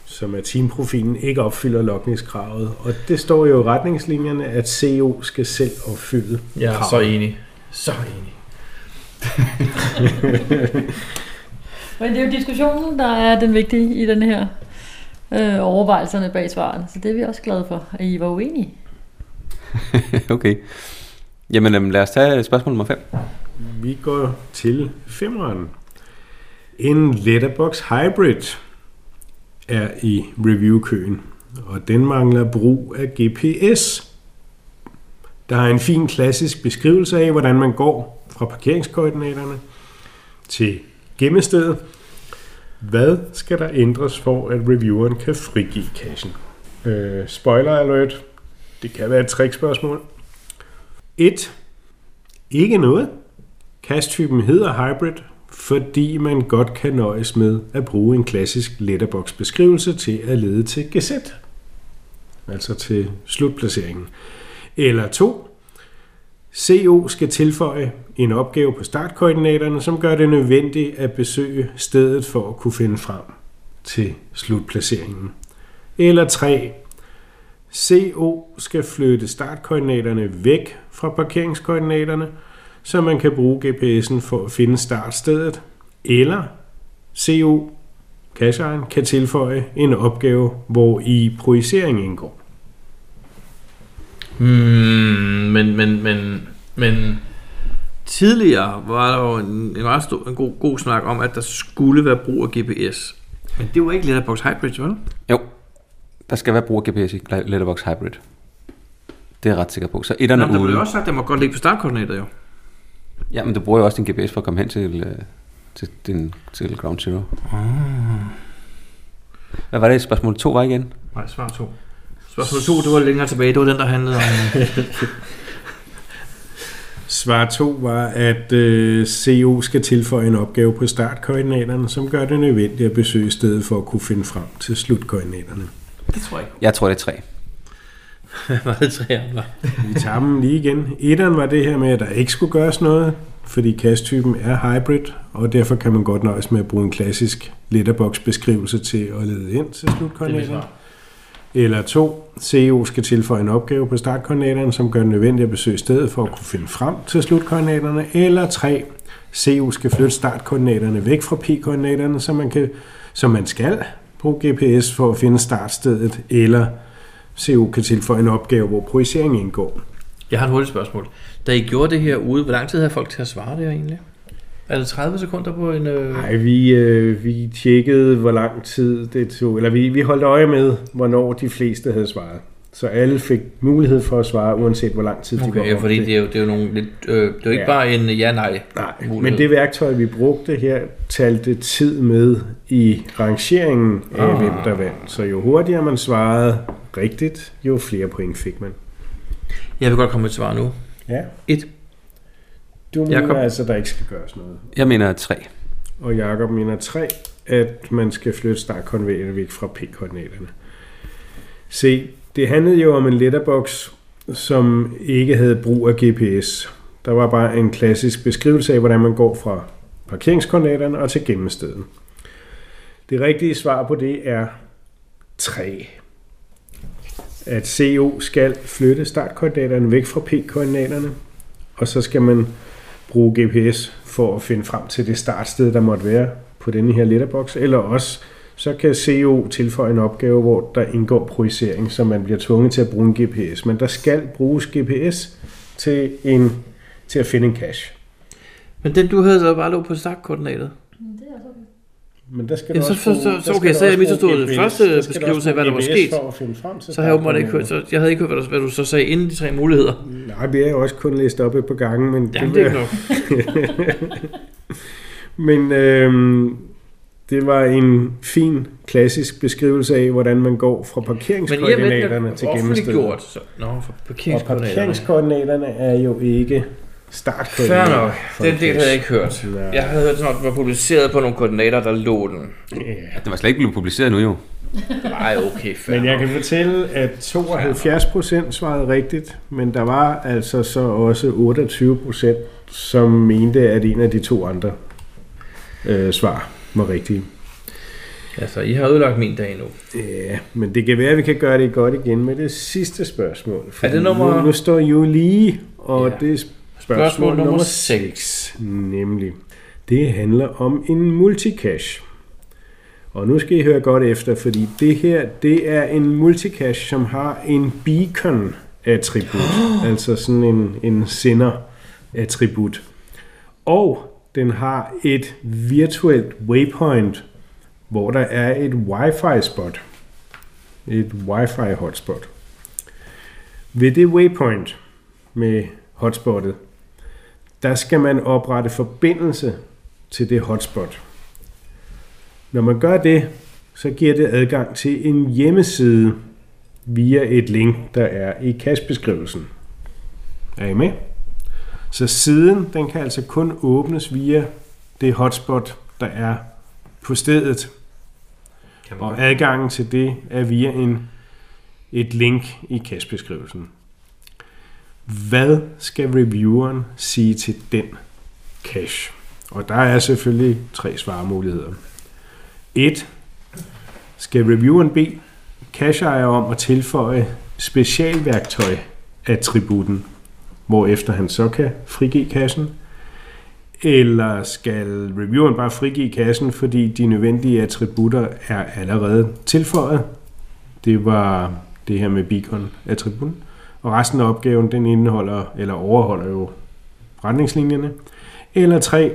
som er teamprofilen, ikke opfylder lokningskravet. Og det står jo i retningslinjerne, at CO skal selv opfylde Jeg er kravet. så enig. Så enig. Men det er jo diskussionen, der er den vigtige i den her øh, overvejelserne bag svarene. Så det er vi også glade for, at I var uenige. okay. Jamen øhm, lad os tage spørgsmål nummer 5. Vi går til femeren. En letterbox hybrid er i reviewkøen, og den mangler brug af GPS. Der er en fin klassisk beskrivelse af, hvordan man går fra parkeringskoordinaterne til gemmestedet. Hvad skal der ændres for, at revieweren kan frigive cachen? Øh, spoiler alert. Det kan være et trickspørgsmål. 1. Ikke noget. Cache-typen hedder hybrid, fordi man godt kan nøjes med at bruge en klassisk letterbox-beskrivelse til at lede til geset. Altså til slutplaceringen. Eller 2. CO skal tilføje en opgave på startkoordinaterne, som gør det nødvendigt at besøge stedet for at kunne finde frem til slutplaceringen. Eller 3. CO skal flytte startkoordinaterne væk fra parkeringskoordinaterne, så man kan bruge GPS'en for at finde startstedet, eller CO, cacheren, kan tilføje en opgave, hvor i projicering indgår. Mm, men, men, men, men tidligere var der jo en, en meget stor, en god, god snak om, at der skulle være brug af GPS. Men det var ikke Letterbox Hybrid, vel? Jo, der skal være brug af GPS i Letterbox Hybrid. Det er jeg ret sikker på. Så etterne Nå, er der blev også sagt, at den må godt ligge på startkoordinater, jo. Ja, men du bruger jo også din GPS for at komme hen til, øh, til, din, til Ground Zero. Hvad var det, spørgsmål 2 var igen? Nej, svar to. Spørgsmål to, det var længere tilbage. Det var den, der handlede om... Svar 2 var, at øh, CO skal tilføje en opgave på startkoordinaterne, som gør det nødvendigt at besøge stedet for at kunne finde frem til slutkoordinaterne. det tror jeg ikke. Jeg tror, det er 3. var det tre andre? Vi tager dem lige igen. Etteren var det her med, at der ikke skulle gøres noget, fordi cache-typen er hybrid, og derfor kan man godt nøjes med at bruge en klassisk letterbox-beskrivelse til at lede ind til slutkoordinaterne. Eller to, CO skal tilføje en opgave på startkoordinaterne, som gør det nødvendigt at besøge stedet for at kunne finde frem til slutkoordinaterne. Eller tre, CO skal flytte startkoordinaterne væk fra p-koordinaterne, så man, kan, så man skal bruge GPS for at finde startstedet, eller CO kan tilføje en opgave, hvor projicering indgår. Jeg har et hurtigt spørgsmål. Da I gjorde det her ude, hvor lang tid havde folk til at svare det her egentlig? Er det 30 sekunder på en... Øh... Nej, vi, øh, vi tjekkede, hvor lang tid det tog, eller vi, vi holdt øje med, hvornår de fleste havde svaret. Så alle fik mulighed for at svare, uanset hvor lang tid de var Okay, ja, fordi det er jo, det er jo nogle lidt... Øh, det er jo ikke Ja. bare en ja-nej. Nej, mulighed. men det værktøj, vi brugte her, talte tid med i rangeringen af, Ah. hvem der vandt. Så jo hurtigere man svarede rigtigt, jo flere point fik man. Jeg vil godt komme med et svar nu. Ja. Et. Du mener Jakob? altså, der ikke skal gøres noget. Jeg mener 3. Og Jakob mener 3, at man skal flytte startkoordinaterne væk fra p-koordinaterne. Se, det handlede jo om en letterbox, som ikke havde brug af GPS. Der var bare en klassisk beskrivelse af, hvordan man går fra parkeringskoordinaterne og til gemmestedet. Det rigtige svar på det er 3. At CO skal flytte startkoordinaterne væk fra p-koordinaterne, og så skal man bruge GPS for at finde frem til det startsted, der måtte være på denne her letterbox, eller også så kan CO tilføje en opgave, hvor der indgår projicering, så man bliver tvunget til at bruge en GPS. Men der skal bruges GPS til, en, til at finde en cache. Men den du havde så bare lå på startkoordinatet. Men der skal Ja, du så- også så- så- så okay, så har jeg misforstået den første beskrivelse af, hvad der var sket. For at finde frem til Så har jeg åbenbart ikke hørt, så jeg havde ikke hørt, hvad, du- hvad du så sagde inden de tre muligheder. Nej, vi er jo også kun læst op et par gange, men Jamen, det er ikke nok. Men øhm, det var en fin, klassisk beskrivelse af, hvordan man går fra Men og parkeringskoordinaterne at til den er gemmestedet. offentliggjort, så... Nå, Og parkeringskoordinaterne. parkeringskoordinaterne er jo ikke startkoordinater. Fair nok. Den en del havde jeg ikke hørt. Nej. Jeg havde hørt, at den var publiceret på nogle koordinater, der lå den. Ja. Det var slet ikke blevet publiceret nu jo. Nej, okay, fair Men jeg kan fortælle, at 72 procent svarede rigtigt, men der var altså så også 28 procent, som mente, at en af de to andre øh, svar var rigtige. Altså, I har ødelagt min dag nu. Ja, men det kan være, at vi kan gøre det godt igen med det sidste spørgsmål. fordi det nummer- Nu, nu står I jo lige, og Ja. det er spørgsmål, Spørgsmål nummer nummer seks. 6. Nemlig, det handler om en multicache. Og nu skal I høre godt efter, fordi det her, det er en multicache, som har en beacon-attribut. altså sådan en, en sender-attribut. Og den har et virtuelt waypoint, hvor der er et wifi-spot. Et wifi-hotspot. Ved det waypoint med hotspottet, der skal man oprette forbindelse til det hotspot. Når man gør det, så giver det adgang til en hjemmeside via et link, der er i kastbeskrivelsen. Er I med? Så siden, den kan altså kun åbnes via det hotspot, der er på stedet. Og adgangen til det er via en, et link i kastbeskrivelsen. Hvad skal revieweren sige til den cache? Og der er selvfølgelig tre svarmuligheder. 1. Skal revieweren bede cacheejer om at tilføje specialværktøj attributen, hvorefter han så kan frigive kassen, Eller skal revieweren bare frigive kassen, fordi de nødvendige attributter er allerede tilføjet? Det var det her med beacon-attributen. Og resten af opgaven, den indeholder eller overholder jo retningslinjerne. Eller 3.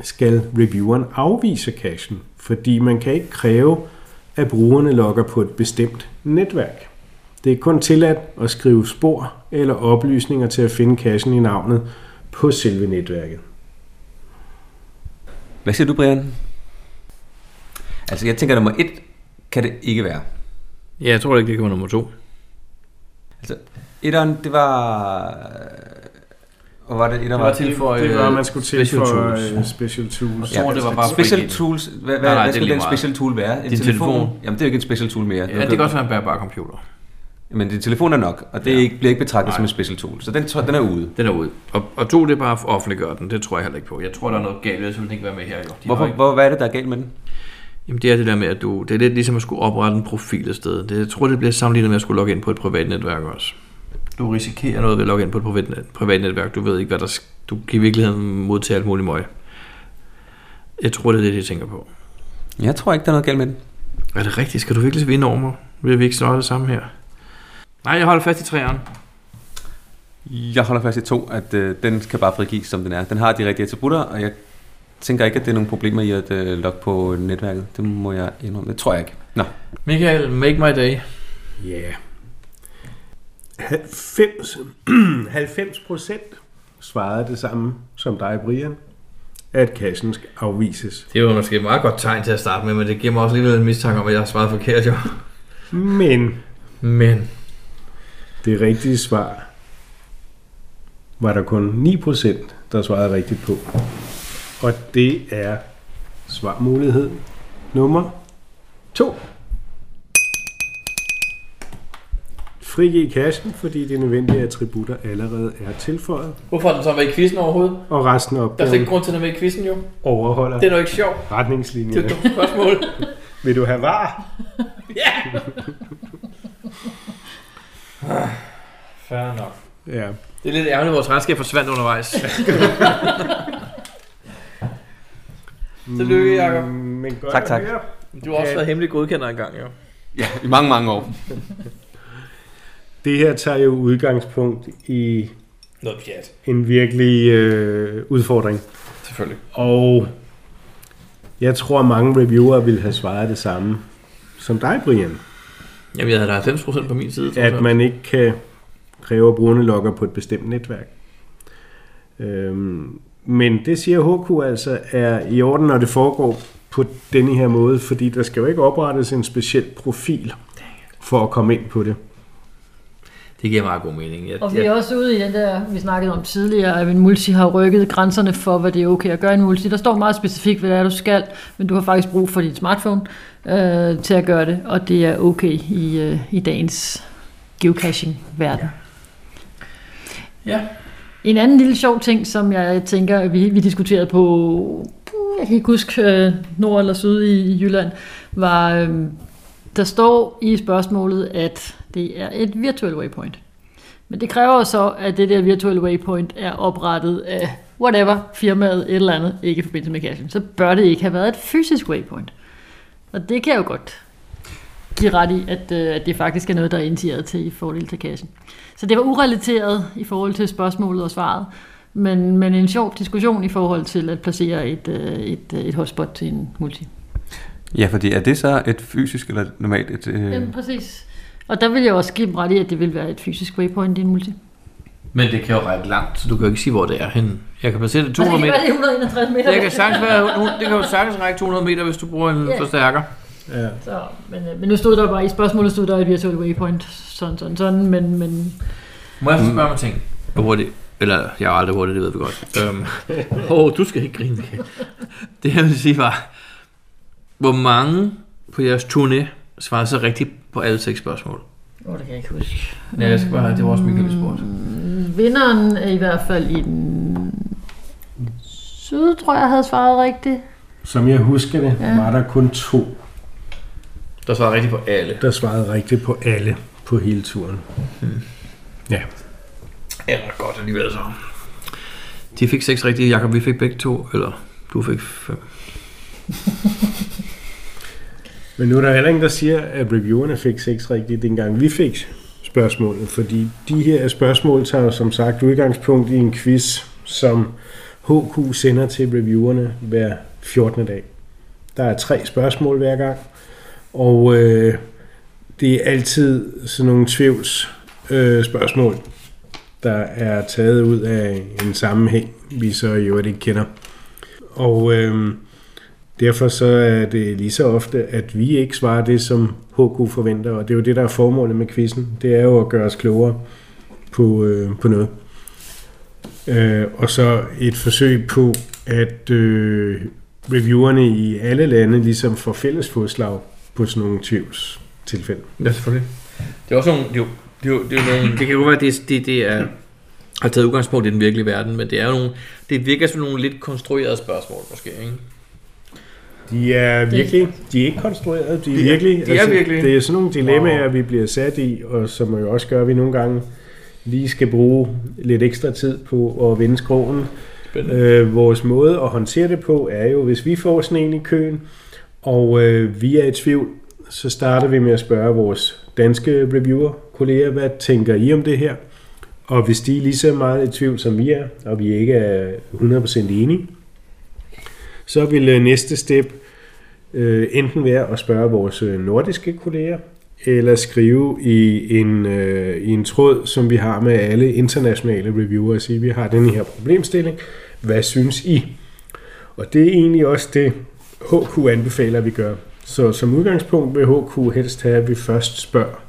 Skal revieweren afvise cachen, fordi man kan ikke kræve, at brugerne logger på et bestemt netværk. Det er kun tilladt at skrive spor eller oplysninger til at finde cachen i navnet på selve netværket. Hvad siger du, Brian? Altså, jeg tænker, nummer et kan det ikke være. Ja, jeg tror ikke, det kan være nummer to. Altså, etteren, det var... Hvor var det? Etteren Det var til for det var, at man skulle til special for tools. øh, special tools. Ja, det var bare Special tools. Hvad, hvad, Nej, nej, hvad er lige den special tool være? En Din telefon. Jamen, det er jo ikke en special tool mere. Ja, det kan også være en bærbar computer. Men din telefon er nok, og det Ja. ikke, bliver ikke betragtet Nej. som en special tool. Så den, den er ude. Den er ude. Og, og to, det er bare at offentliggøre den. Det tror jeg heller ikke på. Jeg tror, der er noget galt så vil den ikke være med her. Jo. Hvorfor, ikke- hvor, hvad er det, der er galt med den? Jamen, det er det der med, at du... Det er lidt ligesom at skulle oprette en profil et sted. Det, jeg tror, det bliver sammenlignet med at skulle logge ind på et privat netværk også. Du risikerer noget ved at logge ind på et privat, net, privat netværk. Du ved ikke, hvad der... Du kan i virkeligheden modtage alt muligt møg. Jeg tror, det er det, de tænker på. Jeg tror ikke, der er noget galt med den. Er det rigtigt? Skal du virkelig vinde over mig? Vil vi ikke snart det samme her? Nej, jeg holder fast i træerne. Jeg holder fast i to, at øh, den kan bare frigives, som den er. Den har de rigtige attributter, og jeg tænker ikke, at det er nogle problemer i at øh, logge på netværket. Det må jeg indrømme. Det tror jeg ikke. Nå, Michael, make my day. Ja. Yeah. 90, 90 procent svarede det samme som dig, Brian, at kassen skal afvises. Det var måske et meget godt tegn til at starte med, men det giver mig også alligevel en mistanke om, at jeg har svaret forkert, jo. Men Men det rigtige svar var der kun 9 procent, der svarede rigtigt på. Og det er svarmulighed nummer 2. Frigiv kassen, fordi de nødvendige attributter allerede er tilføjet, hvorfor har den så været i quizzen overhovedet? og resten af Der er slet ikke grund til, at den er med i quizzen, jo. overholder Det er nok ikke sjovt. Det er retningslinjerne. et dumt spørgsmål. Vil du have var? ja! Fair nok. Ja. Det er lidt ærgerligt, at vores regnskab forsvandt undervejs. Tillykke, Jacob. Mm, Men godt Tak, at tak. Du har også været hemmelig godkender engang, jo. ja, i mange, mange år. Det her tager jo udgangspunkt i Noget pjat. en virkelig øh, udfordring. Selvfølgelig. Og jeg tror, mange reviewer vil have svaret det samme som dig, Brian. Jamen, jeg havde da 90% på min side. At man ikke kan kræve, at brugerne logger på et bestemt netværk. Øhm, men det siger HQ altså er i orden, når det foregår på denne her måde, fordi der skal jo ikke oprettes en speciel profil for at komme ind på det. Det giver meget god mening. Jeg, Og vi er også ude i den der, vi snakkede om tidligere, at en multi har rykket grænserne for, hvad det er okay at gøre i en multi. Der står meget specifikt, hvad det er, du skal, men du har faktisk brug for dit smartphone øh, til at gøre det, og det er okay i, øh, i dagens geocaching-verden. Ja. En anden lille sjov ting, som jeg tænker, vi, vi diskuterede på, jeg kan ikke huske, øh, nord eller syd i, i Jylland, var, øh, der står i spørgsmålet, at det er et virtual waypoint. Men det kræver så, at det der virtual waypoint er oprettet af whatever, firmaet, et eller andet, ikke i forbindelse med cashen. Så bør det ikke have været et fysisk waypoint. Og det kan jeg jo godt give ret i, at, øh, at det faktisk er noget, der er initieret til i fordel til cashen. Så det var urelateret i forhold til spørgsmålet og svaret, men, men en sjov diskussion i forhold til at placere et, øh, et, øh, et hotspot til en multi. Ja, fordi er det så et fysisk eller normalt et... Øh... Jamen, præcis. Og der vil jeg også give dem ret i, at det vil være et fysisk waypoint i en multi. Men det kan jo række langt, så du kan jo ikke sige, hvor det er henne. Jeg kan placere det Og 200 det meter. kan være, det er 161 meter. Det kan, sagtens være, det kan jo sagtens række 200 meter, hvis du bruger en Ja. forstærker. Ja. Så, men, øh, men nu stod der bare i spørgsmålet, stod der et virtual waypoint, sådan, sådan, sådan, men, men Må jeg spørge mig ting? Hvor hurtigt? Eller, jeg er aldrig hurtigt, det ved vi godt. Øhm, oh, du skal ikke grine. Michael. Det jeg vil sige var, hvor mange på jeres turné svarede så rigtigt på alle seks spørgsmål? åh, det kan jeg ikke huske. Ja, jeg skal bare, det var også Michael spurgt. Mm, Vinderen er i hvert fald i den syd, tror jeg, havde svaret rigtigt. Som jeg husker det, ja. var der kun to, Der svarede rigtigt på alle. der svarede rigtigt på alle på hele turen. Eller godt alligevel så. De fik seks rigtige, Jakob. Vi fik begge to, eller du fik fem. Men nu er der heller ingen, der siger, at reviewerne fik seks rigtigt, dengang vi fik spørgsmålet. Fordi de her spørgsmål tager jo som sagt udgangspunkt i en quiz, som HQ sender til reviewerne hver 14. dag. Der er tre spørgsmål hver gang, og øh, det er altid sådan nogle tvivls øh, spørgsmål, der er taget ud af en sammenhæng, vi så i øvrigt ikke kender. Og øh, Derfor så er det lige så ofte, at vi ikke svarer det, som HQ forventer, og det er jo det, der er formålet med quizzen. Det er jo at gøre os klogere på, øh, på noget. Øh, og så et forsøg på, at øh, reviewerne i alle lande ligesom får fælles fodslag på sådan nogle tvivlstilfælde. Ja, selvfølgelig. Det er også nogle, det, er jo, det, er jo, det, er jo nogle, det kan jo være, at det, det, det er, har taget udgangspunkt i den virkelige verden, men det er jo nogle, det virker som nogle lidt konstruerede spørgsmål, måske, ikke? De er virkelig, de er ikke konstrueret, de er De er- virkelig, altså, de er virkelig. det er sådan nogle dilemmaer, vi bliver sat i, og som jo også gør, at vi nogle gange lige skal bruge lidt ekstra tid på at vende. Spændende. Øh, vores måde at håndtere det på er jo, hvis vi får sådan en i køen, og øh, vi er i tvivl, så starter vi med at spørge vores danske reviewer-kolleger, hvad tænker I om det her? Og hvis de er lige så meget i tvivl, som vi er, og vi ikke er 100% enige, så vil øh, næste step øh, enten være at spørge vores øh, nordiske kolleger, eller skrive i en, øh, i en tråd, som vi har med alle internationale reviewere, og sige, vi har den her problemstilling. Hvad synes I? Og det er egentlig også det, HQ anbefaler, at vi gør. Så som udgangspunkt vil HQ helst have, at vi først spørger,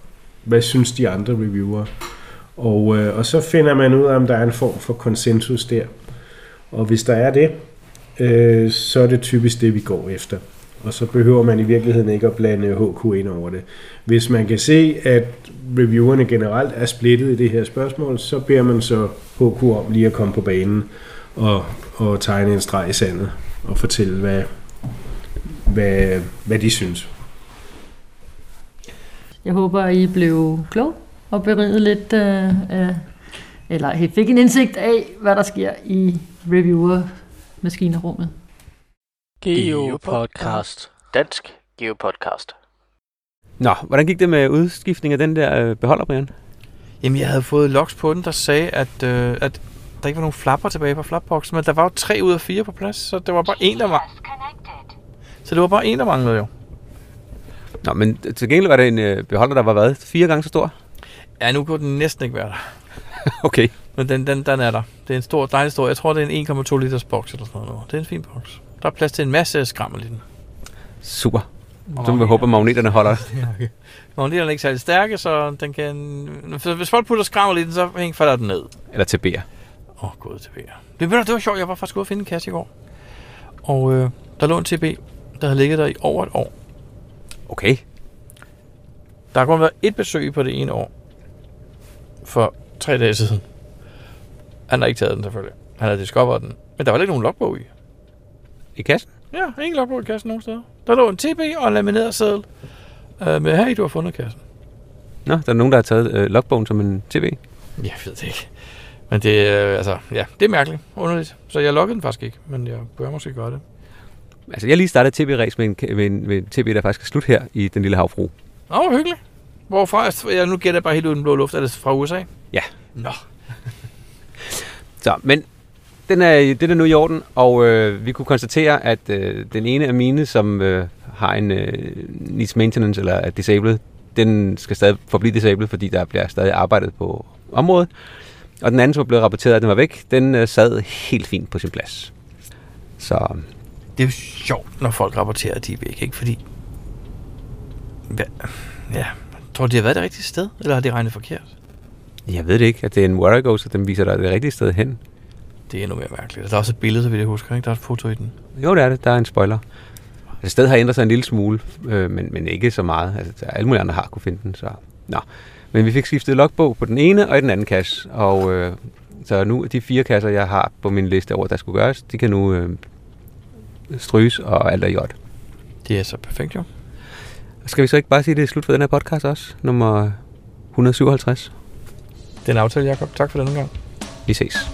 hvad synes de andre reviewer? Og, øh, og så finder man ud af, om der er en form for konsensus der. Og hvis der er det, øh, så er det typisk det, vi går efter. Og så behøver man i virkeligheden ikke at blande HQ ind over det. Hvis man kan se, at reviewerne generelt er splittet i det her spørgsmål, så beder man så HQ om lige at komme på banen og, og tegne en streg i sandet og fortælle, hvad, hvad, hvad de synes. Jeg håber, I blev klog og beriget lidt øh, af, eller I fik en indsigt af, hvad der sker i reviewer-maskinerummet. Geopodcast. Dansk Geopodcast. Nå, hvordan gik det med udskiftning af den der øh, beholder, Brian? Jamen, jeg havde fået logs på den, der sagde, at, øh, at der ikke var nogen flapper tilbage på flapboxen, men der var jo tre ud af fire på plads, så det var bare en, der var... Så det var bare en, der manglede jo. Nå, men til gengæld var det en øh, beholder, der var hvad? Fire gange så stor? Ja, nu kunne den næsten ikke være der. Okay. Men den, den, den er der. Det er en stor, dejlig stor. Jeg tror, det er en 1,2 liters boks eller sådan noget. Det er en fin boks. Der er plads til en masse skrammel i den. Super. Så må vi håbe, at magneterne holder. Magneterne er ikke særlig stærke, så den kan... Hvis folk putter skrammer i den, så falder den ned. Eller til bær. Åh, oh, gud TB. Det, ved du, det var sjovt, jeg var faktisk ude at finde en kasse i går. Og øh, der lå en TB, der havde ligget der i over et år. Okay. Der har kun været et besøg på det ene år. For tre dage siden. Han har ikke taget den selvfølgelig. Han havde discoveret den. Men der var ikke nogen logbog i. I kassen? Ja, ingen logbog i kassen nogen steder. Der lå en TB og en lamineret seddel. Øh, med, hey, du har fundet kassen. Nå, der er nogen, der har taget øh, logbogen som en tv. Jeg ved det ikke. Men det er, altså, ja, det er mærkeligt. Underligt. Så jeg loggede den faktisk ikke, men jeg bør måske gøre det. Altså, jeg lige startet tv-ræs med en, med, en, med en tv, der faktisk er slut her i Den Lille Havfru. Åh, oh, hyggeligt. Hvorfra? Jeg nu gætter jeg bare helt uden blå luft. Er det fra USA? Ja. Nå. Så, men den er, det er nu i orden, og øh, vi kunne konstatere, at øh, den ene af mine, som øh, har en øh, needs maintenance eller er disabled, den skal stadig forblive disabled, fordi der bliver stadig arbejdet på området. Og den anden, som er blevet rapporteret, at den var væk, den øh, sad helt fint på sin plads. Så Det er jo sjovt, når folk rapporterer, at de er væk, ikke? Fordi... Hvad? Ja. Tror du, de har været det rigtige sted? Eller har de regnet forkert? jeg ved det ikke, at det er en I go, så den viser dig det rigtige sted hen. Det er endnu mere mærkeligt. Der er også et billede, så vidt jeg husker, ikke? Der er et foto i den. Jo, det er det. Der er en spoiler. Altså, stedet har ændret sig en lille smule, øh, men, men ikke så meget. Altså, der er alle mulige andre har kunne finde den. Så. Nå. Men vi fik skiftet logbog på den ene og i den anden kasse. Og øh, så nu de fire kasser, jeg har på min liste over, der skulle gøres, de kan nu øh, stryges, og alt er i orden. Det er så perfekt, jo. Skal vi så ikke bare sige, at det er slut for den her podcast også? Nummer 157. Det er en aftale, Jacob. Tak for denne gang. Vi ses.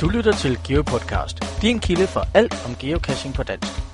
Du lytter til GeoPodcast, din kilde for alt om geocaching på dansk.